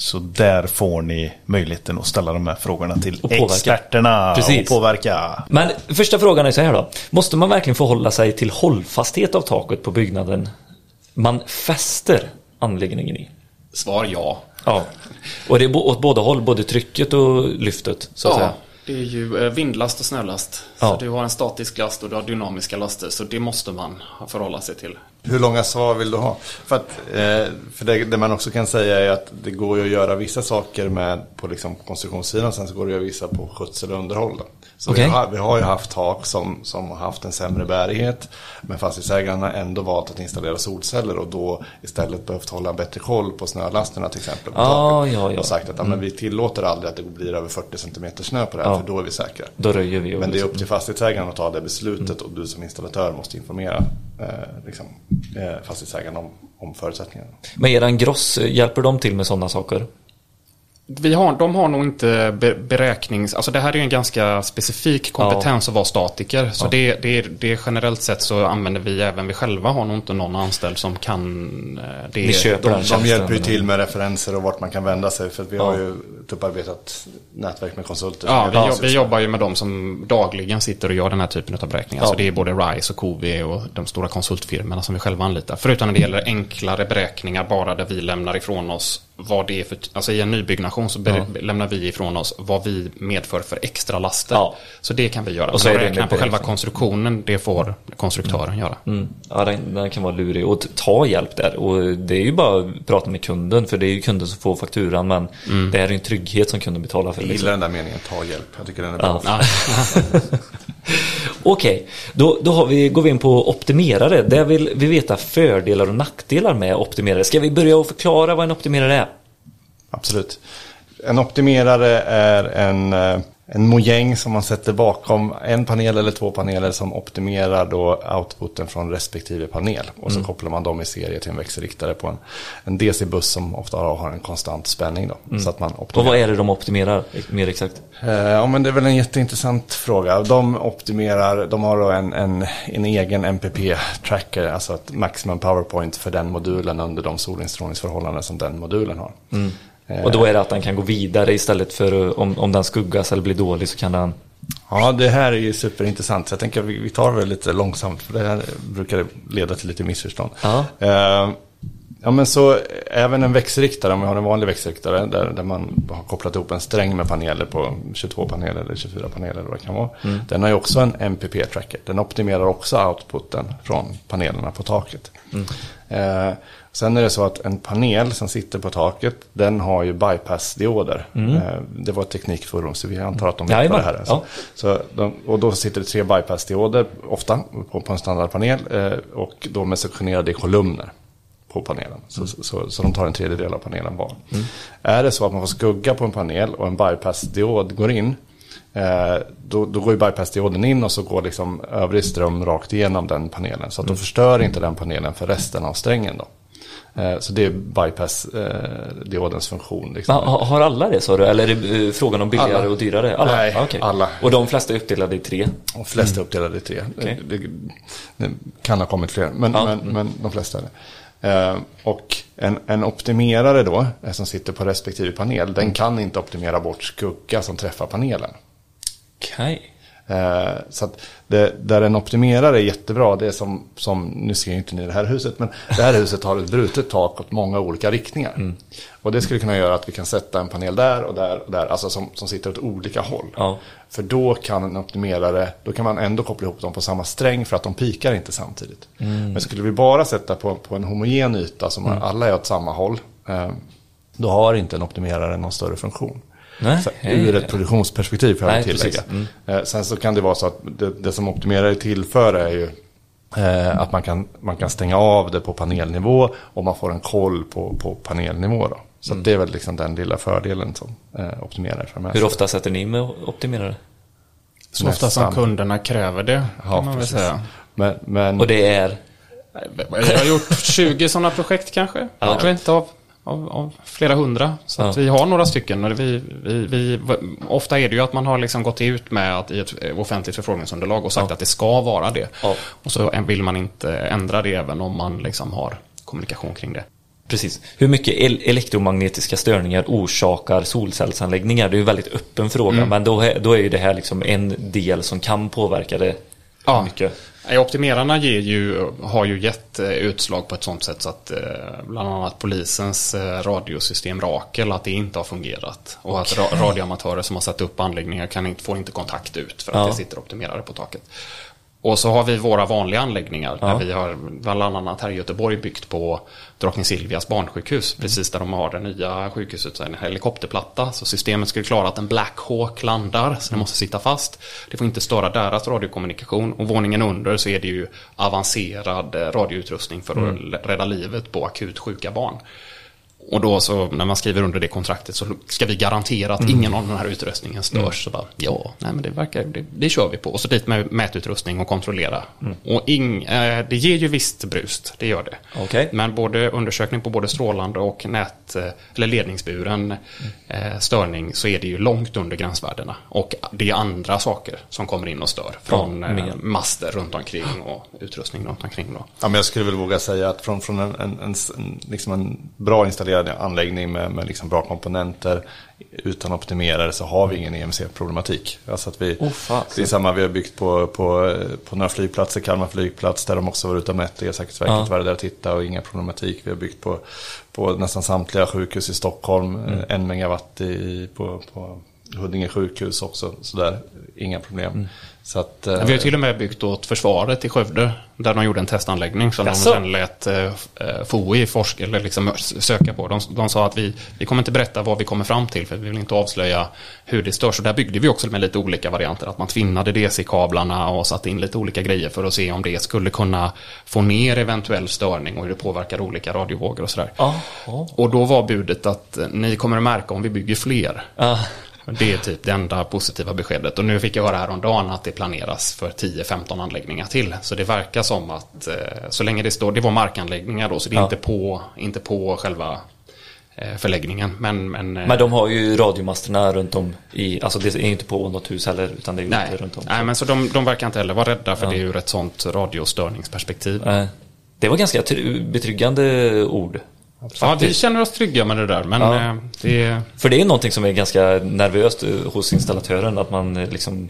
Så där får ni möjligheten att ställa de här frågorna till Och påverka. experterna Precis. och påverka. Men första frågan är så här då. Måste man verkligen förhålla sig till hållfasthet av taket på byggnaden man fäster anläggningen i? Svar ja. Ja. Och det är åt båda håll, både trycket och lyftet så att säga. det är ju eh, vindlast och snölast. Ja. Så du har en statisk last och du har dynamiska laster. Så det måste man förhålla sig till. Hur långa svar vill du ha? För, att, eh, för det, det man också kan säga är att det går ju att göra vissa saker med på liksom konstruktionssidan. Sen så går det att göra vissa på skötsel och underhåll. då. Så Okej. vi, har, vi har ju haft tak som, som har haft en sämre bärighet. Men fastighetsägarna har ändå valt att installera solceller och då istället behövt hålla bättre koll på snölasterna till exempel. På Ah, taket. ja, ja. Och sagt att ja, men vi tillåter aldrig att det blir över 40 cm snö på det här Ja. för då är vi säkra. Då röjer vi. Men det är liksom- upp till fastighetsägaren att ta det beslutet och du som installatör måste informera eh, liksom, eh, fastighetsägaren om, om förutsättningarna. Men eran gross, eh, hjälper de till med sådana saker? Vi har, de har nog inte be, beräknings... Alltså det här är ju en ganska specifik kompetens att vara statiker. Så det, det, är, det är generellt sett så använder vi även vi själva har nog inte någon anställd som kan eh, det. Ni köper De, de hjälper ju till med referenser och vart man kan vända sig för att vi har Ja. ju ett upparbetat nätverk med konsulter. Ja, vi, det. jo- vi jobbar ju med de som dagligen sitter och gör den här typen av beräkningar. Ja. Så det är både RISE och KV och de stora konsultfirmorna som vi själva anlitar. Förutom när det gäller enklare beräkningar bara där vi lämnar ifrån oss vad det är för... Alltså i en nybyggnation så ber, lämnar vi ifrån oss vad vi medför för extra laster. Ja. Så det kan vi göra. Och så det räkna på själva konstruktionen, det får konstruktören göra. Mm. Ja, den, den kan vara lurig. Och ta hjälp där. Och det är ju bara att prata med kunden. För det är ju kunden som får fakturan. Men det här är ju en trygghet som kunden betalar för. Jag Liksom. gillar den där meningen, ta hjälp. Jag tycker den är bra. Ja. Okej, då, då har vi, går vi in på optimerare. Där vill vi veta fördelar och nackdelar med optimerare. Ska vi börja och förklara vad en optimerare är? Absolut. En optimerare är en, eh, en mojäng som man sätter bakom en panel eller två paneler som optimerar då outputen från respektive panel. Och så kopplar man dem i serie till en växelriktare på en, en DC-buss som ofta har en konstant spänning. Då, så att man Och vad är det de optimerar mer exakt? Eh, Ja men det är väl en jätteintressant fråga. De optimerar, de har då en, en, en egen MPP-tracker, alltså ett maximum powerpoint för den modulen under de solinstrålningsförhållanden som den modulen har. Och då är det att den kan gå vidare istället för eh, om, om den skuggas eller blir dålig så kan den Ja, det här är ju superintressant. Så jag tänker att vi, vi tar det lite långsamt. För det här brukar leda till lite missförstånd. Ja. Eh, ja, men så även en växelriktare, om vi har en vanlig växelriktare där, där man har kopplat ihop en sträng med paneler på 22 paneler eller 24 paneler eller vad det kan vara. Den har ju också en MPP-tracker. Den optimerar också outputen från panelerna på taket. Eh, sen är det så att en panel som sitter på taket, den har ju bypass-dioder. Eh, det var ett teknikforum, så vi antar att de vet vad det här är. ja. Så de, och då sitter det tre bypass-dioder, ofta, på, på en standardpanel. Eh, och de är sektionerade i kolumner på panelen. Så, så, så, så de tar en tredjedel av panelen var. Är det så att man får skugga på en panel och en bypass-diod går in, eh, då, då går ju bypass-dioden in och så går liksom övrig ström rakt igenom den panelen. Så att då förstör inte den panelen för resten av strängen. Då. Eh, så det är bypass-diodens funktion. Liksom. Ha- har alla det sa du? Eller är det eh, frågan om billigare Alla. och dyrare? Alla? Nej, Ah, okej. alla. Och de flesta är uppdelade i tre? De flesta är uppdelade i tre. Okej. Det, det kan ha kommit fler, men, Ja. men, men de flesta är det. Eh, och en, en optimerare då, eh, som sitter på respektive panel, den kan inte optimera bort skugga som träffar panelen. Okej. Okay så att det, där en optimerare är jättebra, det är som, som, nu ser ju inte ni det här huset, men det här huset har ett brutet tak åt många olika riktningar. Och det skulle kunna göra att vi kan sätta en panel där och där och där, alltså som, som sitter åt olika håll. Ja. För då kan en optimerare, då kan man ändå koppla ihop dem på samma sträng för att de pikar inte samtidigt. Men skulle vi bara sätta på, på en homogen yta som alla är åt samma håll, eh, då har inte en optimerare någon större funktion. Nej. Så, ur ett produktionsperspektiv får jag tillägga. Mm. Eh, Sen så kan det vara så att det, det som optimerare tillför är ju eh, att man kan, man kan stänga av det på panelnivå och man får en koll på, på panelnivå. Då. Så Mm. det är väl liksom den lilla fördelen som eh, optimerare för med Hur ofta sätter ni med optimerare? Så ofta som kunderna kräver det, kan Ja, man väl precis. säga. Men, men Och det är? Jag har gjort 20 sådana projekt kanske. Ja. Jag vet inte, av, av, av flera hundra. Så Ja. vi har några stycken. Och Vi, vi, vi, ofta är det ju att man har liksom gått ut med att i ett eh, offentligt förfrågningsunderlag och sagt att det ska vara det. Ja. Och så vill man inte ändra det även om man liksom har kommunikation kring det. Precis. Hur mycket el- elektromagnetiska störningar orsakar solcellsanläggningar? Det är ju en väldigt öppen fråga, men då är, då är ju det här liksom en del som kan påverka det Ja. mycket. Optimerarna ger ju, har ju gett eh, utslag på ett sånt sätt så att eh, bland annat polisens eh, radiosystem Rakel att det inte har fungerat. Och att ra- radioamatörer som har satt upp anläggningar kan inte, får inte kontakt ut för att Ja. det sitter optimerare på taket. Och så har vi våra vanliga anläggningar. Där vi har bland annat här i Göteborg byggt på Drottning Silvias barnsjukhus. Precis där de har det nya sjukhuset, en helikopterplatta. Så systemet skulle klara att en Black Hawk landar, så det måste sitta fast. Det får inte störa deras radiokommunikation. Och våningen under så är det ju avancerad eh, radioutrustning för att rädda livet på akut sjuka barn. Och då så när man skriver under det kontraktet så ska vi garantera att ingen av den här utrustningen störs. Så bara, ja, nej men det verkar, det, det kör vi på. Och så dit med mätutrustning och kontrollera. Och ing, eh, det ger ju visst brust, det gör det. Okej. Men både undersökning på både strålande och nät eh, eller ledningsburen eh, störning så är det ju långt under gränsvärdena. Och det är andra saker som kommer in och stör. Från Ja, eh, master runt omkring och utrustning runt omkring då. Ja, men jag skulle väl våga säga att från, från en, en, en, en, liksom en bra installerad anläggning med, med liksom bra komponenter utan optimerare så har vi ingen EMC-problematik. Alltså att vi, Oh, det är samma vi har byggt på, på, på några flygplatser, Kalmar flygplats där de också var ute och mätte, Elsäkerhetsverket Ja. var där och tittade och inga problematik. Vi har byggt på, på nästan samtliga sjukhus i Stockholm, Mm. eh, en megawatt i, på, på Huddinge sjukhus också, så där, inga problem. Mm. Så att, eh, Vi har till och med byggt åt försvaret i Skövde. Där de gjorde en testanläggning som Jaså? de sen lät eh, FOI forska, eller liksom söka på. De, de sa att vi, vi kommer inte berätta vad vi kommer fram till för vi vill inte avslöja hur det störs. Så där byggde vi också med lite olika varianter. Att man tvinnade DC-kablarna och satte in lite olika grejer för att se om det skulle kunna få ner eventuell störning och hur det påverkar olika radiovågor och sådär. Ja. Och då var budet att eh, ni kommer att märka om vi bygger fler. Ah, Det är typ det enda positiva beskedet. Och nu fick jag höra häromdagen att det planeras för 10-15 anläggningar till. Så det verkar som att eh, så länge det står, det var markanläggningar då, så det är Ja. inte, på, inte på själva eh, förläggningen. Men, men, eh, men de har ju radiomasterna runt om i, alltså det är inte på något hus heller, utan det är nej, ute runt om. nej, men så de, de verkar inte heller vara rädda för Ja. det är ur ett sånt radiostörningsperspektiv. Det var ganska tr- betryggande ord. Ja, vi känner oss trygga med det där. Men Ja. eh, det För det är någonting som är ganska nervöst eh, hos installatören, att man eh, liksom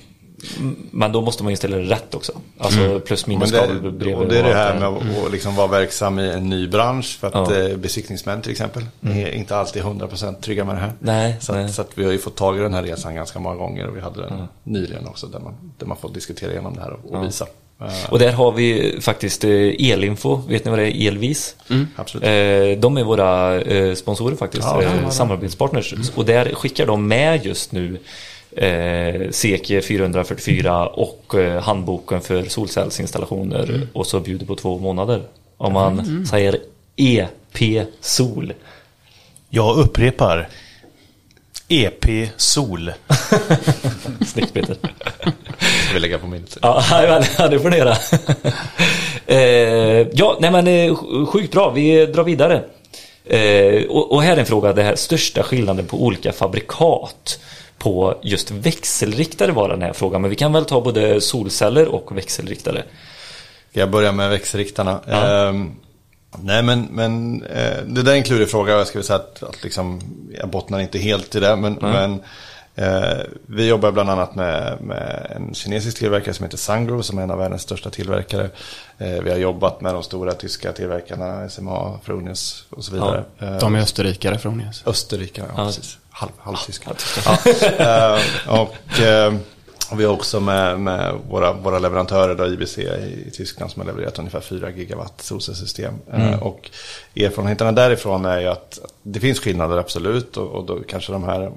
Men då måste man ju ställa det rätt också. Alltså plus minus Men kabel det, bredvid. och det är det och här med att att liksom vara verksam i en ny bransch. För att Ja. besiktningsmän till exempel är inte alltid 100% trygga med det här. Nej, så, nej. Att, så att vi har ju fått tag i den här resan ganska många gånger och vi hade den nyligen också där man, där man får diskutera igenom det här och, och visa. Och där har vi faktiskt eh, Elinfo, vet ni vad det är? Elvis. absolut. Eh, De är våra eh, sponsorer faktiskt, Ja, ja, ja. samarbetspartners. Och där skickar de med just nu eh, CK 444 och eh, handboken för solcellsinstallationer och så bjuder på två månader. Om man säger EP Sol. Jag upprepar. EP Sol. Snyggt Peter. Ska vi lägga på minnet. Ja, det får ni göra. eh, ja, nej men eh, sj- sjukt bra. Vi drar vidare. Eh, och, här är en fråga, det här största skillnaden på olika fabrikat på just växelriktare var den här frågan. Men vi kan väl ta både solceller och växelriktare. Jag börja med växelriktarna? Ja. Ehm, nej men, men eh, det där är en klurig fråga. Jag skulle säga att, att liksom, jag bottnar inte helt i det. Men, men eh, vi jobbar bland annat med, med en kinesisk tillverkare som heter Sangro som är en av världens största tillverkare. Eh, vi har jobbat med de stora tyska tillverkarna, SMA, Fronius och så vidare. Eh, De är österrikare från Jes. Österrike, ja, Ja. precis. Halv, halvtyska. Ja. Eh, och, eh, och vi har också med, med våra, våra leverantörer, då, IBC i, Tyskland, som har levererat ungefär 4 gigawatt solcellssystem. Eh, och erfarenheterna därifrån är ju att det finns skillnader absolut. Och, och då kanske de här,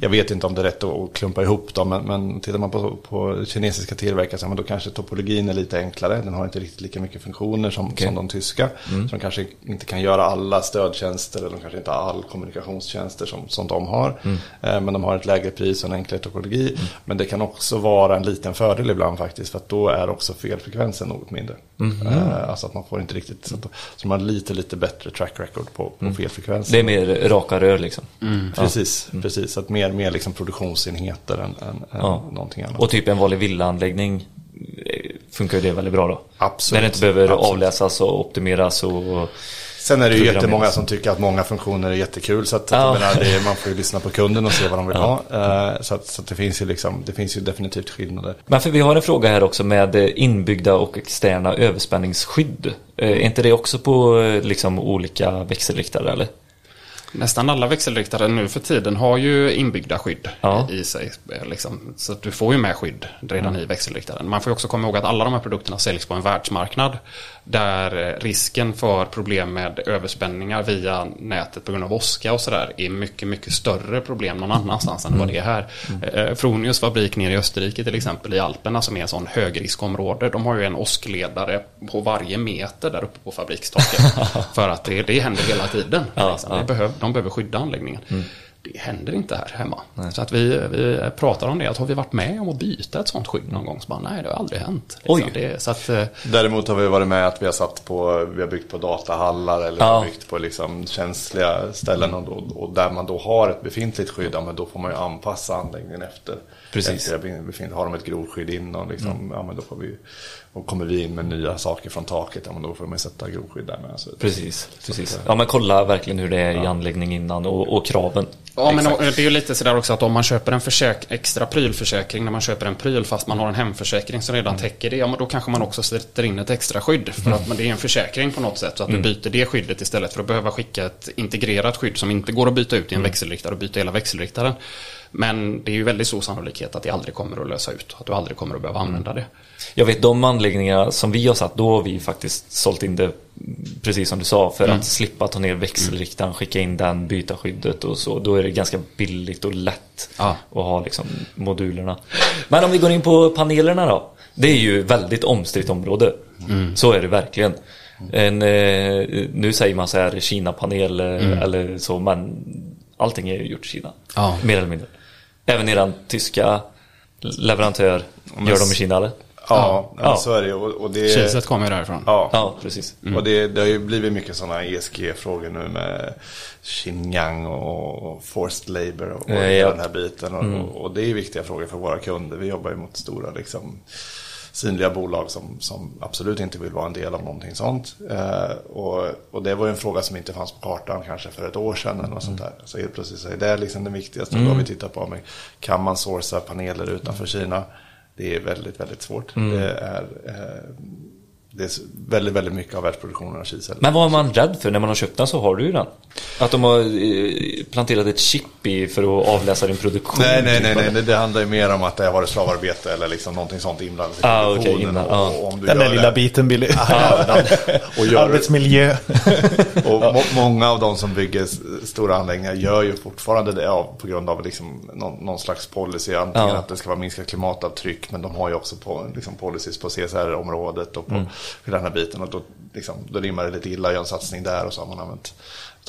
jag vet inte om det är rätt att klumpa ihop dem, men, men tittar man på, på kinesiska tillverkare men då kanske topologin är lite enklare. Den har inte riktigt lika mycket funktioner som, som de tyska. Så de kanske inte kan göra alla stödtjänster eller de kanske inte har all kommunikationstjänster som, som de har. Eh, Men de har ett lägre pris och en enklare topologi. Men det kan också vara en liten fördel ibland faktiskt. För att då är också felfrekvensen något mindre. Eh, Alltså att man får inte riktigt, så, att, så man har lite, lite bättre track record på, på felfrekvensen. Det är mer raka rör liksom. Precis, precis. Att mer, mer liksom produktionsenheter än, än, än Ja. någonting annat. Och typ en vanlig villaanläggning eh, funkar ju det väldigt bra då. Absolut. När det inte behöver Absolut. avläsas och optimeras och... Sen är det ju jättemånga som tycker att många funktioner är jättekul. Så att, Ja. menar, det är, man får ju lyssna på kunden och se vad de vill ha. Eh, så att, så att det, finns ju liksom, det finns ju definitivt skillnader. Men för vi har en fråga här också med eh, inbyggda och externa överspänningsskydd. Eh, Är inte det också på liksom olika växelriktare eller? Nästan alla växelriktare nu för tiden har ju inbyggda skydd Ja. i sig. eh, Liksom. Så du får ju med skydd redan i växelriktaren. Man får ju också komma ihåg att alla de här produkterna säljs på en världsmarknad. Där eh, risken för problem med överspänningar via nätet på grund av åska och sådär är mycket, mycket större problem någon annanstans än vad det är här. Eh, Fronius fabrik nere i Österrike till exempel i Alperna som är en sån högriskområde. De har ju en åskledare på varje meter där uppe på fabrikstaket. för att det, det händer hela tiden. Ja, liksom. ja. Det behöv, de behöver skydda anläggningen. Det händer inte här hemma. Så att vi, vi pratar om det. Att har vi varit med om att byta ett sånt skydd någon gång? Så bara, nej, det har aldrig hänt. Liksom. Oj. Det, så att, eh, Däremot har vi varit med att vi har satt på, vi har byggt på datahallar eller vi Ja. har byggt på liksom känsliga ställen och, då, och där man då har ett befintligt skydd, ja, men då får man ju anpassa anläggningen efter. Precis. efter. Har de ett grovskydd innan, liksom, ja, men då får vi, och kommer vi in med nya saker från taket, ja, men då får man sätta grovskydd där med. Så, Precis, precis. Ja men kolla verkligen hur det är i anläggning innan och, och kraven. Ja, men det är ju lite sådär också att om man köper en försäk extra prylförsäkring när man köper en pryl fast man har en hemförsäkring som redan täcker det, ja men då kanske man också sätter in ett extra skydd. För att men det är en försäkring på något sätt så att du byter det skyddet istället för att behöva skicka ett integrerat skydd som inte går att byta ut i en växelriktare och byta hela växelriktaren. Men det är ju väldigt stor sannolikhet att det aldrig kommer att lösa ut, att du aldrig kommer att behöva använda det. Jag vet de anläggningar som vi har satt, då har vi faktiskt sålt in det precis som du sa för att slippa ta ner växelriktaren, skicka in den, byta skyddet och så. Då är det ganska billigt och lätt Ja. att ha liksom modulerna. Men om vi går in på panelerna då. Det är ju väldigt omstritt område. Så är det verkligen. En, eh, nu säger man så här Kina-panel eh, eller så men allting är ju gjort i Kina. Ja. Mer eller mindre. Även eran tyska leverantör, gör de i Kina eller? Ja, Ja. så är det. Och, och det, Kiset kommer ju därifrån. Ja, Ja, precis. Och det, det har ju blivit mycket sådana ESG-frågor nu med Xinjiang och forced labor och, och hela ja. den här biten. Och, och det är ju viktiga frågor för våra kunder. Vi jobbar ju mot stora liksom, synliga bolag som, som absolut inte vill vara en del av någonting sånt. Eh, och, och det var ju en fråga som inte fanns på kartan kanske för ett år sedan eller något sånt där. Så helt plötsligt är det liksom det viktigaste. Då har vi tittat på, men kan man sourca paneler utanför Kina? det är väldigt, väldigt svårt. Mm. Det är, eh, det är väldigt, väldigt mycket av världsproduktionen av kiseldning. Men vad är man rädd för när man har köpt den så har du ju den. Att de har eh, planterat ett chip i för att avläsa din produktion. Nej, nej, typ, nej, nej. eller? Det, det handlar ju mer om att det har varit slavarbete eller liksom någonting sånt inblandat i Ah, okej, produktionen. innan, och, ja. och om du Den där lilla det- biten Billy. och gör, Arbetsmiljö. och må, många av de som bygger stora anläggningar gör ju fortfarande det av, på grund av liksom någon, någon slags policy. Antingen Ja. att det ska vara minskat klimatavtryck, men de har ju också på, liksom, policies på CSR-området och på Mm hela den här biten. Och då, liksom, då rimmar det lite illa att göra en satsning där och så har man använt.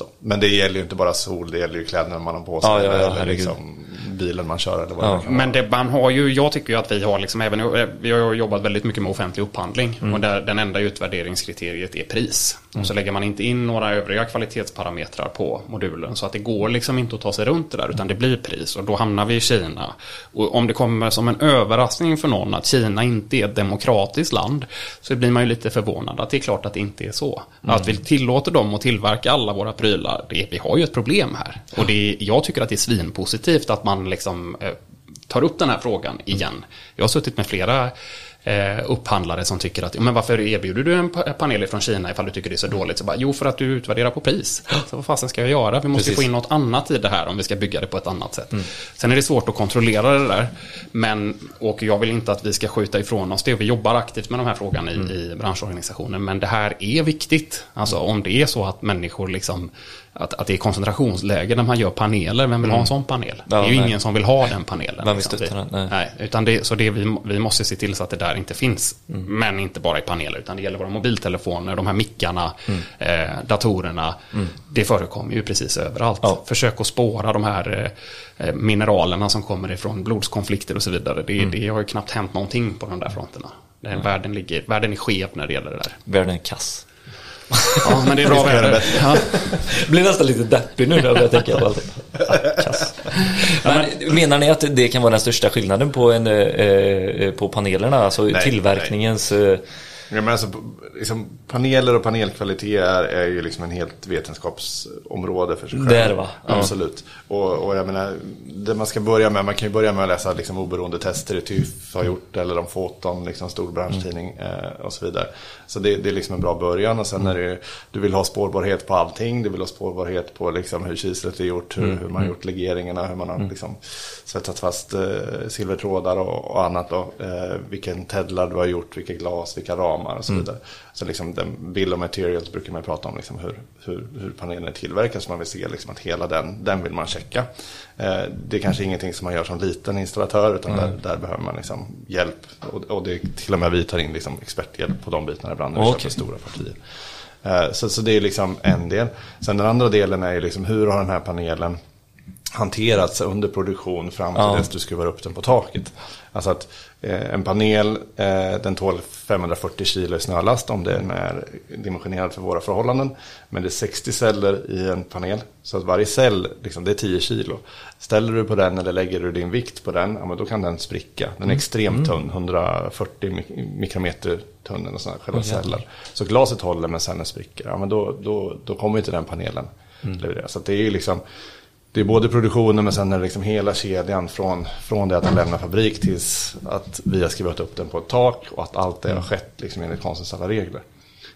Så. Men det gäller ju inte bara sol, det gäller ju kläderna man har på sig. Ja, ja, ja, eller liksom, bilen man kör eller vad Ja. det kan. Men det, man har ju, jag tycker ju att vi har liksom även, vi har jobbat väldigt mycket med offentlig upphandling och där den enda utvärderingskriteriet är pris. Och så lägger man inte in några övriga kvalitetsparametrar på modulen så att det går liksom inte att ta sig runt det där utan det blir pris och då hamnar vi i Kina. Och om det kommer som en överraskning för någon att Kina inte är ett demokratiskt land så blir man ju lite förvånad att det är klart att det inte är så. Att vi tillåter dem att tillverka alla våra prylar, det, vi har ju ett problem här. Och det, jag tycker att det är svinpositivt att man liksom eh, tar upp den här frågan igen. Jag har suttit med flera eh, upphandlare som tycker att, "Ja, men varför erbjuder du en pa- panel från Kina ifall du tycker det är så dåligt? Så bara, jo, för att du utvärderar på pris. Så vad fasen ska jag göra? Vi måste Precis. få in något annat i det här om vi ska bygga det på ett annat sätt. Sen är det svårt att kontrollera det där. Men, och jag vill inte att vi ska skjuta ifrån oss det. Vi jobbar aktivt med de här frågorna i, i branschorganisationen. Men det här är viktigt. Alltså om det är så att människor liksom att, att det är koncentrationsläge när man gör paneler. Vem vill ha en sån panel? det är ju nej. ingen som vill ha den panelen. Vem liksom. den? Nej. Nej, utan det, så det vi, vi måste se till så att det där inte finns. Men inte bara i paneler, utan det gäller våra mobiltelefoner, de här mickarna, eh, datorerna. Det förekommer ju precis överallt. Ja. Försök att spåra de här eh, mineralerna som kommer ifrån blodskonflikter och så vidare. Det, det har ju knappt hänt någonting på de där fronterna. Den världen, ligger, världen är skev när det gäller det där. Världen är kass. Ja, men det är bra väder. Ja. Blir nästan lite deppig nu när jag tänka på allt. Ah, kass. Men menar ni att det kan vara den största skillnaden på, en, eh, eh, på panelerna? Alltså Nej, tillverkningens... eh, Ja, men alltså, liksom, paneler och panelkvalitet är, är ju liksom en helt vetenskapsområde för sig själv. Det är det, va? Ja. Absolut. Och, och jag menar, det man ska börja med, man kan ju börja med att läsa liksom, oberoende tester TÜV har gjort, eller om Foton, liksom, stor branschtidning eh, och så vidare. Så det, det är liksom en bra början. Och sen är det ju, du vill ha spårbarhet på allting, du vill ha spårbarhet på liksom, hur kislet är gjort, hur, hur man har gjort legeringarna, hur man har liksom, svetsat fast eh, silvertrådar och, och annat. Då. Eh, vilken tedlar du har gjort, vilka glas, vilka ramar och så vidare. Så liksom den bill of materials brukar man prata om, liksom hur, hur, hur panelen tillverkas. Man vill se liksom att hela den, den vill man checka. Eh, det är kanske ingenting som man gör som liten installatör, utan där, där behöver man liksom hjälp. Och, och det är till och med vi tar in liksom experthjälp på de bitarna ibland när vi Okej. köper stora partier. Eh, Så, så det är liksom en del. Sen den andra delen är liksom hur har den här panelen hanterats under produktion fram till Ja. dess du skruvar upp den på taket. Alltså att eh, en panel, eh, den tål 540 kilo i snölast om den är dimensionerad för våra förhållanden. Men det är 60 celler i en panel, så att varje cell, liksom, det är 10 kilo. Ställer du på den eller lägger du din vikt på den, ja, men då kan den spricka. Den är extremt tunn, 140 mik- mikrometer tunn, eller sådana, själva celler. Så glaset håller men sen den spricker, ja, men då, då, då kommer inte den panelen leverera. Så det är ju liksom det är både produktionen men sen är det liksom hela kedjan från, från det att den lämnar fabrik tills att vi har skrivit upp den på ett tak och att allt det har skett liksom enligt konstens alla regler.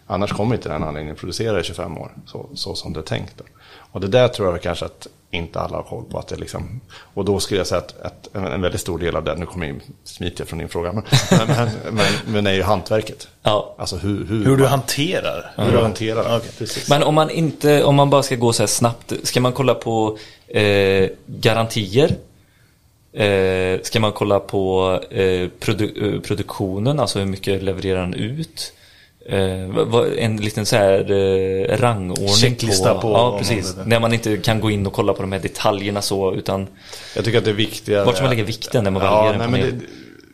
Annars kommer inte den anläggningen producera i 25 år så, så som det är tänkt. Då. Och det där tror jag kanske att inte alla har koll på. Att det liksom, och då skulle jag säga att, att en, en väldigt stor del av den, nu kommer jag smita från din fråga, men, men, men, men, men är ju hantverket. Ja. Alltså hur, hur, Hur du man- hanterar. hur du hanterar det. Okej. Precis. Men om man inte, om man bara ska gå så här snabbt, ska man kolla på eh, garantier? Eh, ska man kolla på eh, produ- eh, produktionen, alltså hur mycket levererar den ut? Eh, en liten så här eh, rangordning Checklista på Ja, vad precis. När man inte kan gå in och kolla på de här detaljerna så, utan Jag tycker att det är viktigare. Vart ska man lägga vikten när man ja, väljer en nej, men panel?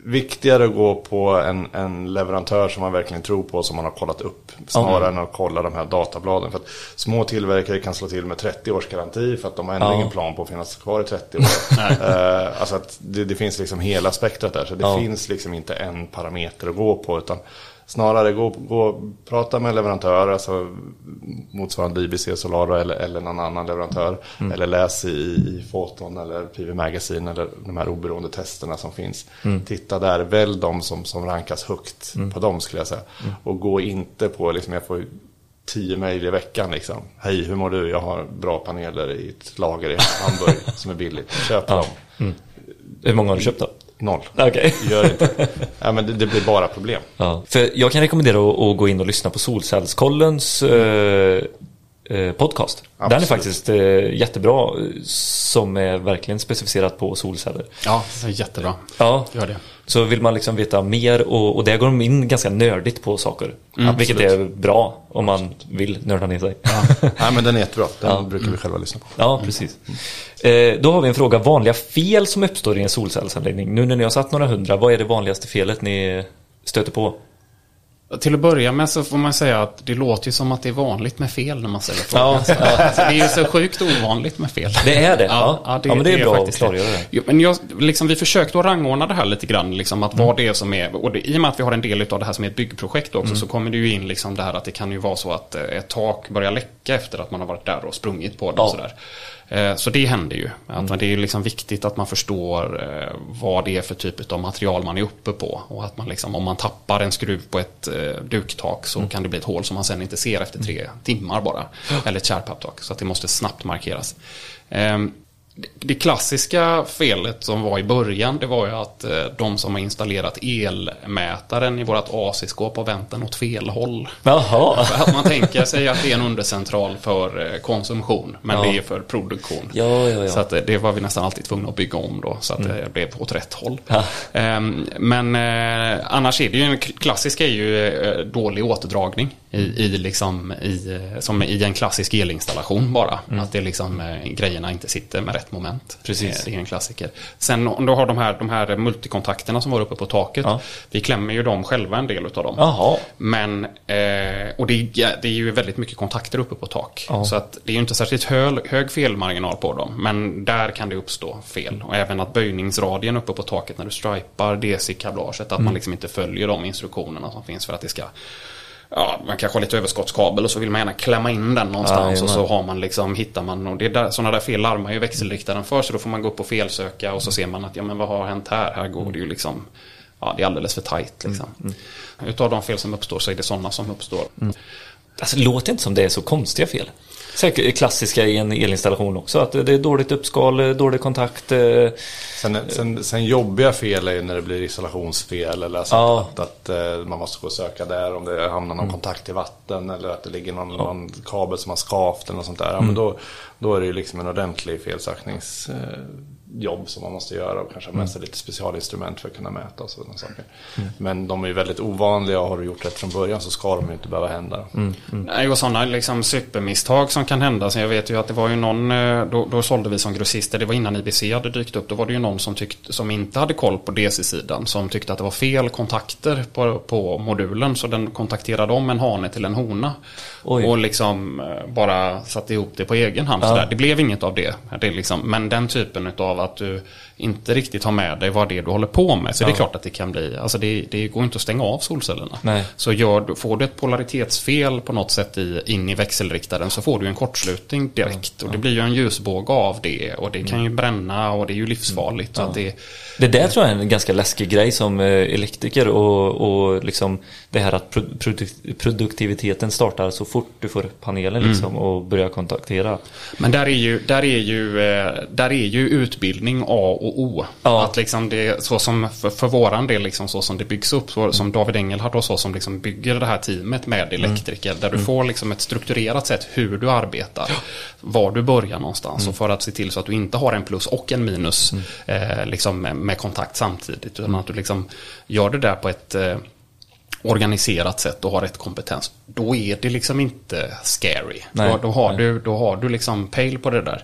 Viktigare att gå på en, en leverantör som man verkligen tror på, som man har kollat upp. Snarare än att kolla de här databladen. För att små tillverkare kan slå till med 30 års garanti för att de har ändå Ja. ingen plan på att finnas kvar i 30 år. Eh, alltså att det, det finns liksom hela spektrat där. Så det Ja. finns liksom inte en parameter att gå på. Utan Snarare gå, gå prata med leverantörer, alltså motsvarande IBC Solaro eller, eller någon annan leverantör. Eller läs i, i Foton eller PV Magazine eller de här oberoende testerna som finns. Titta där, välj de som, som rankas högt på dem skulle jag säga. Och gå inte på, liksom, jag får tio mejl i veckan liksom. Hej, hur mår du? Jag har bra paneler i ett lager i Hamburg som är billigt. Köp dem. Hur många har du köpt då? Noll. Okej. Gör inte. Ja, men det, det blir bara problem. Ja. För jag kan rekommendera att, att gå in och lyssna på Solcellskollens eh, eh, podcast. Den är Absolut. faktiskt eh, jättebra, eh, som är verkligen specificerat på solceller. Ja, jättebra. Ja, Gör det. så vill man liksom veta mer och, och där går de in ganska nördigt på saker. vilket är bra om man vill nörda ner sig. Ja, Nej, men den är jättebra. Den brukar vi själva lyssna på. precis. Eh, då har vi en fråga, vanliga fel som uppstår i en solcellsanläggning. Nu när ni har satt några hundra, vad är det vanligaste felet ni stöter på? Till att börja med så får man säga att det låter ju som att det är vanligt med fel när man ställer frågan. Ja, Alltså, det är ju så sjukt ovanligt med fel. Det är det? Ja, ja, men det är bra att faktiskt klargöra det. Jo, men jag, liksom, vi försökte att rangordna det här lite grann, liksom, att vad det är som är, och det, i och med att vi har en del av det här som är ett byggprojekt också, så kommer det ju in liksom det här att det kan ju vara så att eh, ett tak börjar läcka efter att man har varit där och sprungit på det Ja. och sådär. Eh, Så det händer ju. Att man- Det är liksom viktigt att man förstår eh, vad det är för typ av material man är uppe på. Och att man liksom, om man tappar en skruv på ett eh, duktak så kan det bli ett hål som man sen inte ser efter tre timmar bara. Eller ett kärrpapptak. Så att det måste snabbt markeras. Det- klassiska felet som var i början det var ju att eh, de som har installerat elmätaren i vårat AC-skåp har vänt den åt fel håll. Jaha. För att man tänker sig att det är en undercentral för eh, konsumtion, men Ja. det är för produktion. Ja, ja. Så att eh, det var vi nästan alltid tvungna att bygga om då, så att det blev åt rätt håll. Ehm, Men annars är det ju, en klassisk är ju dålig återdragning i, i, liksom, i, som i en klassisk elinstallation bara. Att det liksom, eh, grejerna inte sitter med rätt moment. Precis. Eh, Det är en klassiker. Sen om du har de här, de här multikontakterna som var uppe på taket. Ja. Vi klämmer ju dem själva en del utav dem. Jaha. Men, eh, och det det är ju väldigt mycket kontakter uppe på tak. Ja. Så att det är ju inte särskilt hög, hög felmarginal på dem. Men där kan det uppstå fel. Och även att böjningsradien uppe på taket när du stripar DC-kablaget. Att Mm. man liksom inte följer de instruktionerna som finns för att det ska Ja, man kanske har lite överskottskabel och så vill man gärna klämma in den någonstans och så har man liksom, hittar man, och det är där, sådana där fel larmar ju växelriktaren för så då får man gå upp och felsöka och så ser man att ja men vad har hänt här? Här går det ju liksom, ja det är alldeles för tajt liksom. Utav de fel som uppstår så är det sådana som uppstår. Alltså, det låter inte som det är så konstiga fel. Säkert klassiska i en elinstallation också. Att det är dåligt uppscal, dålig kontakt. eh, Sen, sen, sen jobbiga fel är ju när det blir isolationsfel eller alltså Ja. att, att eh, man måste gå och söka där om det hamnar någon kontakt i vatten eller att det ligger någon, någon kabel som har skavt eller något sånt där. Ja, men då, då är det ju liksom en ordentlig felsökningsjobb eh, jobb som man måste göra och kanske ha med sig lite specialinstrument för att kunna mäta och sådana saker. Men de är ju väldigt ovanliga och har du gjort rätt från början så ska de ju inte behöva hända. Nej, och sådana liksom supermisstag som kan hända. Så jag vet ju att det var ju någon, eh, då, då sålde vi som grossister, det var innan IBC hade dykt upp. Då var det ju någon som, tyckte, som inte hade koll på DC-sidan. Som tyckte att det var fel kontakter på, på modulen. Så den kontakterade om en hane till en hona. Oj. Och liksom eh, bara satte ihop det på egen hand. Ja. Det blev inget av det. det liksom, men den typen av att du inte riktigt har med dig vad det är du håller på med. Så det är klart att det kan bli, alltså det, det går inte att stänga av solcellerna. Nej. Så gör, får du ett polaritetsfel på något sätt i, in i växelriktaren så får du en kortslutning direkt. Och det blir ju en ljusbåge av det. Och det kan ju bränna och det är ju livsfarligt. Så att det, Det där tror jag är en ganska läskig grej som eh, elektriker och, och liksom det här att pro- produk- produktiviteten startar så fort du får panelen Mm. liksom och börjar kontaktera. Men där är ju, där är ju, eh, där är ju utbildning A och O. Ja. Att liksom det, så som för, för våran del, liksom så som det byggs upp, så, som David Engelhardt och så som liksom bygger det här teamet med elektriker. Där du får liksom ett strukturerat sätt hur du arbetar. Var du börjar någonstans. Och för att se till så att du inte har en plus och en minus eh, liksom med, med kontakt samtidigt. Utan att du liksom gör det där på ett eh, organiserat sätt och har rätt kompetens. Då är det liksom inte scary. Nej, då, då, har nej. du, då har du liksom pejl på det där.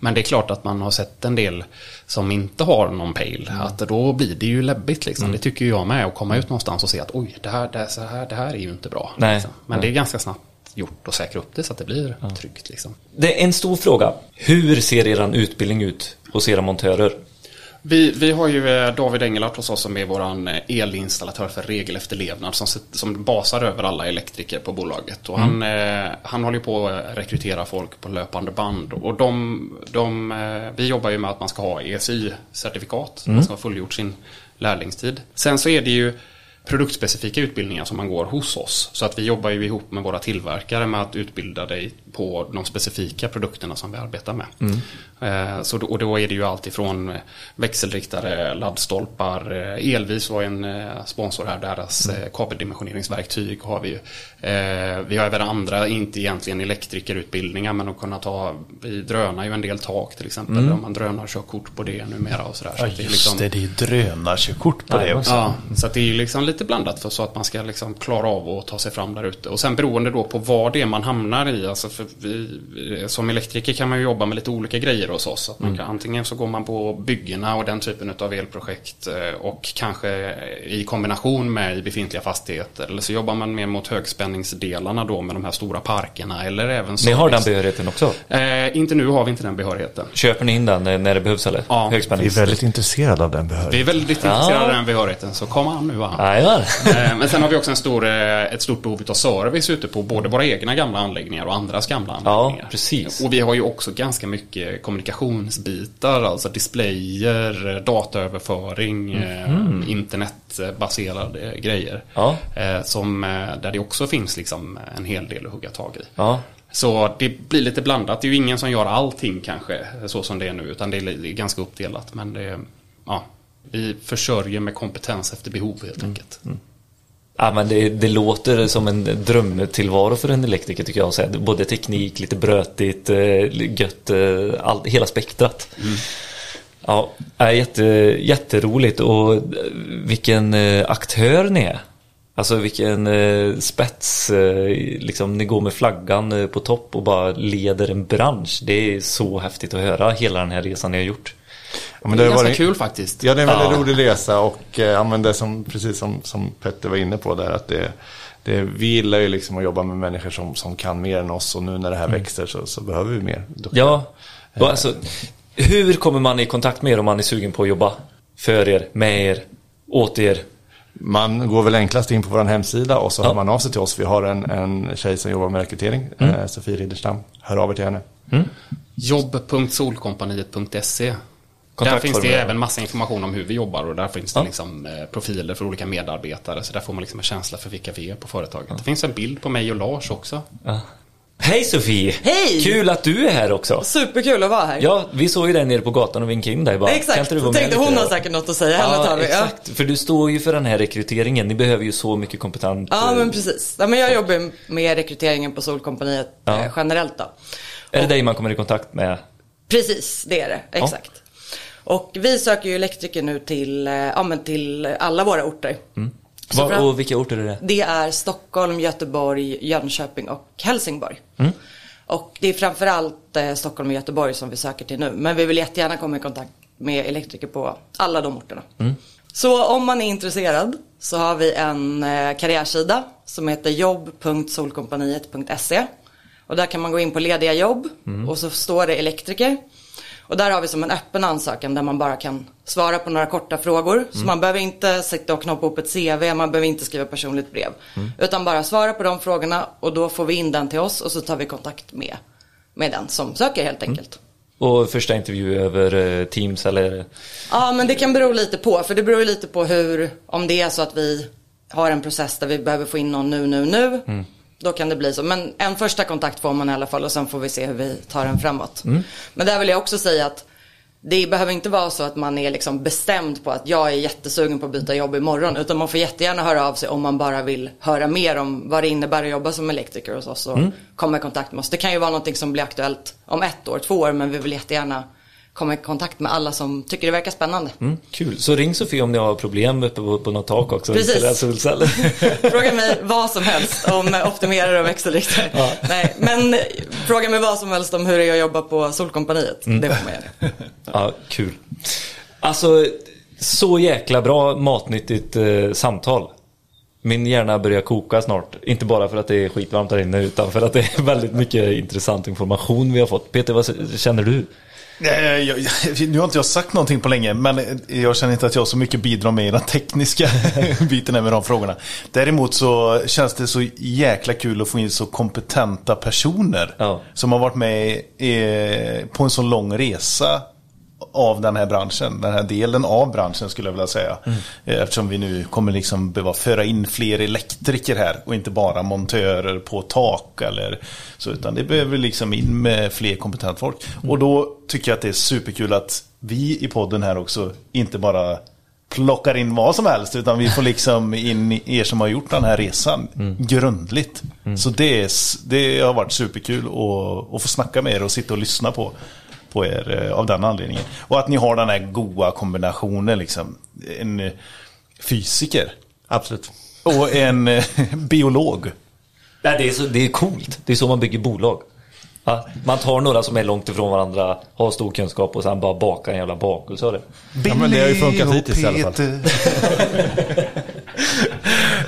Men det är klart att man har sett en del som inte har någon pejl. Att då blir det ju läbbigt liksom. Det tycker jag med. Att komma ut någonstans och se att oj, det här, det, här, så här, det här är ju inte bra. Nej. Liksom. Men Nej. det är ganska snabbt gjort att säkra upp det så att det blir tryggt. Liksom. Det är en stor fråga. Hur ser eran utbildning ut hos era montörer? Vi, vi har ju eh, David Engelhardt hos oss som är vår elinstallatör för regelefterlevnad som, som basar över alla elektriker på bolaget. Och han, eh, han håller på att rekrytera folk på löpande band. Och de, de, eh, vi jobbar ju med att man ska ha ESY-certifikat. Man ska ha fullgjort sin lärlingstid. Sen så är det ju produktspecifika utbildningar som man går hos oss. Så att vi jobbar ju ihop med våra tillverkare med att utbilda dig på de specifika produkterna som vi arbetar med. Eh, Så då, och då är det ju allt ifrån växelriktare, laddstolpar, eh, Elvis var en eh, sponsor här, deras eh, kabeldimensioneringsverktyg har vi ju. Eh, Vi har även andra, inte egentligen elektrikerutbildningar, men att kunna ta, vi drönar ju en del tak till exempel, om man drönar körkort på det numera och sådär. Så Ja, att det är just liksom- det. Det är ju drönarkörkort på det också. Ja, så att det är ju liksom lite blandat för så att man ska liksom klara av att ta sig fram där ute. Och sen beroende då på vad det är man hamnar i. Alltså för vi, som elektriker kan man ju jobba med lite olika grejer hos oss. Att man kan, antingen så går man på byggena och den typen av elprojekt eh, och kanske i kombination med befintliga fastigheter. Eller så jobbar man mer mot högspänningsdelarna då med de här stora parkerna. Eller även Ni har den behörigheten också? Eh, inte nu har vi inte den behörigheten. Köper ni in den när det behövs eller? Ja, Vi är väldigt intresserade av den Vi är behörigheten. väldigt intresserade av den behörigheten så kom an nu va. Jajamän. Eh, Men sen har vi också en stor, eh, ett stort behov av service ute på både våra egna gamla anläggningar och andras gamla Ja, anläggningar. precis. Och vi har ju också ganska mycket kommunikationsbitar, alltså displayer, eh, dataöverföring, eh, internetbaserade grejer. Ja. Som, där det också finns liksom en hel del att hugga tag i. Ja. Så det blir lite blandat. Det är ju ingen som gör allting kanske så som det är nu. Utan det är ganska uppdelat. Men det ja, vi försörjer med kompetens efter behov helt enkelt. Ja, men det, det låter som en drömtillvaro för en elektriker tycker jag. Så här, Både teknik, lite brötigt, eh, gött, eh, all, hela spektrat. Ja, är jätte, jätteroligt och eh, vilken aktör ni är. Alltså vilken spets, liksom ni går med flaggan på topp och bara leder en bransch. Det är så häftigt att höra hela den här resan ni har gjort. Ja, men Det är ganska varit- kul faktiskt. Ja, det är en väldigt Ja. rolig resa och eh, men det som, precis som, som Petter var inne på där, att det, det, vi gillar ju liksom att jobba med människor som, som kan mer än oss och nu när det här växer så, så behöver vi mer. duktiga. Ja, och alltså, hur kommer man i kontakt med er om man är sugen på att jobba för er, med er, åt er? Man går väl enklast in på vår hemsida och så Ja. hör man av sig till oss. Vi har en, en tjej som jobbar med rekrytering, eh, Sofie Ridderstam. Hör av er till henne. Jobb.solkompaniet.se Där finns det även massa information om hur vi jobbar och där finns det Ja. liksom eh, profiler för olika medarbetare. Så där får man liksom en känsla för vilka vi är på företaget. Det finns en bild på mig och Lars också. Hej Sofie! Hej! Kul att du är här också. Superkul att vara här. Ja, vi såg ju dig nere på gatan och vinkade in dig bara. Kan exakt. inte du vara Jag med tänkte hon har säkert något att säga. Henne tar Ja, vi. Ja. exakt. För du står ju för den här rekryteringen. Ni behöver ju så mycket kompetent... ja, eh, men precis. Ja, men jag jobbar med rekryteringen på Solkompaniet Ja. eh, generellt då. Är det dig man kommer i kontakt med? Precis, det är det. Exakt. Och vi söker ju elektriker nu till, eh, ja, men till alla våra orter. Så Var, och vilka orter är det? Det är Stockholm, Göteborg, Jönköping och Helsingborg. Mm. Och det är framförallt eh, Stockholm och Göteborg som vi söker till nu. Men vi vill jättegärna komma i kontakt med elektriker på alla de orterna. Mm. Så om man är intresserad så har vi en eh, karriärsida som heter jobb.solkompaniet.se. Och där kan man gå in på lediga jobb Mm. och så står det elektriker. Och där har vi som en öppen ansökan där man bara kan svara på några korta frågor. Mm. Så man behöver inte sitta och knoppa upp ett CV, man behöver inte skriva personligt brev. Mm. Utan bara svara på de frågorna och då får vi in den till oss och så tar vi kontakt med, med den som söker helt Mm. enkelt. Och första intervju över eh, Teams eller? Ja men det kan bero lite på, för det beror lite på hur, om det är så att vi har en process där vi behöver få in någon nu, nu, nu. Då kan det bli så. Men en första kontakt får man i alla fall och sen får vi se hur vi tar den framåt. Men där vill jag också säga att det behöver inte vara så att man är liksom bestämd på att jag är jättesugen på att byta jobb imorgon. Utan man får jättegärna höra av sig om man bara vill höra mer om vad det innebär att jobba som elektriker hos oss och komma i kontakt med oss. Det kan ju vara någonting som blir aktuellt om ett år, två år men vi vill jättegärna komma i kontakt med alla som tycker det verkar spännande. Mm, kul. Så ring Sofie om ni har problem uppe på, på något tak också. Precis. Solceller. Fråga mig vad som helst om optimerare och växelriktare. Nej, men fråga mig vad som helst om hur det är att jobba på Solkompaniet. Det får man göra. Ja, kul. Alltså, så jäkla bra matnyttigt eh, samtal. Min hjärna börjar koka snart. Inte bara för att det är skitvarmt där inne utan för att det är väldigt mycket intressant information vi har fått. Peter, vad känner du? Jag, jag, nu har inte jag sagt någonting på länge, men jag känner inte att jag så mycket bidrar med i den tekniska biten med de frågorna. Däremot så känns det så jäkla kul att få in så kompetenta personer Ja. som har varit med på en så lång resa av den här branschen, den här delen av branschen skulle jag vilja säga. Eh, Eftersom vi nu kommer liksom behöva föra in fler elektriker här och inte bara montörer på tak eller så, utan det behöver liksom in med fler kompetent folk. Och då tycker jag att det är superkul att vi i podden här också inte bara plockar in vad som helst utan vi får liksom in er som har gjort den här resan grundligt. Så det, är, det har varit superkul att, att få snacka med er och sitta och lyssna på på er eh, av den anledningen. Och att ni har den här goa kombinationen liksom. En eh, fysiker Absolut. och en eh, biolog. Nej, det, är så, det är coolt. Det är så man bygger bolag. Ja, man tar några som är långt ifrån varandra, har stor kunskap och sen bara bakar en jävla bakelse av det. Ja, men det har ju funkat hittills i alla fall.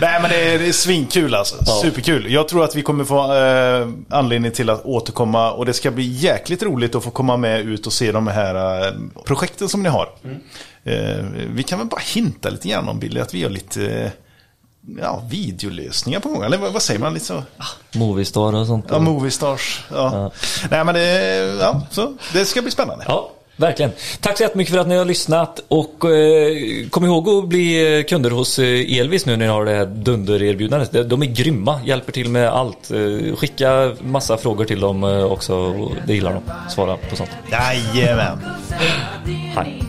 Nej men det är, det är svinkul alltså. Superkul. Jag tror att vi kommer få eh, anledning till att återkomma och det ska bli jäkligt roligt att få komma med ut och se de här eh, projekten som ni har. Eh, vi kan väl bara hinta lite grann om Billy att vi gör lite eh, ja, videolösningar på gång. Eller vad, vad säger man? Så? Moviestar och sånt. Ja, Moviestars. Ja. Nej men det, ja, så, det ska bli spännande. Ja, verkligen. Tack så jättemycket för att ni har lyssnat och eh, kom ihåg att bli eh, kunder hos eh, Elvis nu när ni har det här dundererbjudandet. De- är grymma, hjälper till med allt. Eh, skicka massa frågor till dem också, det gillar de. Svara på sånt. Jajamän. Hej.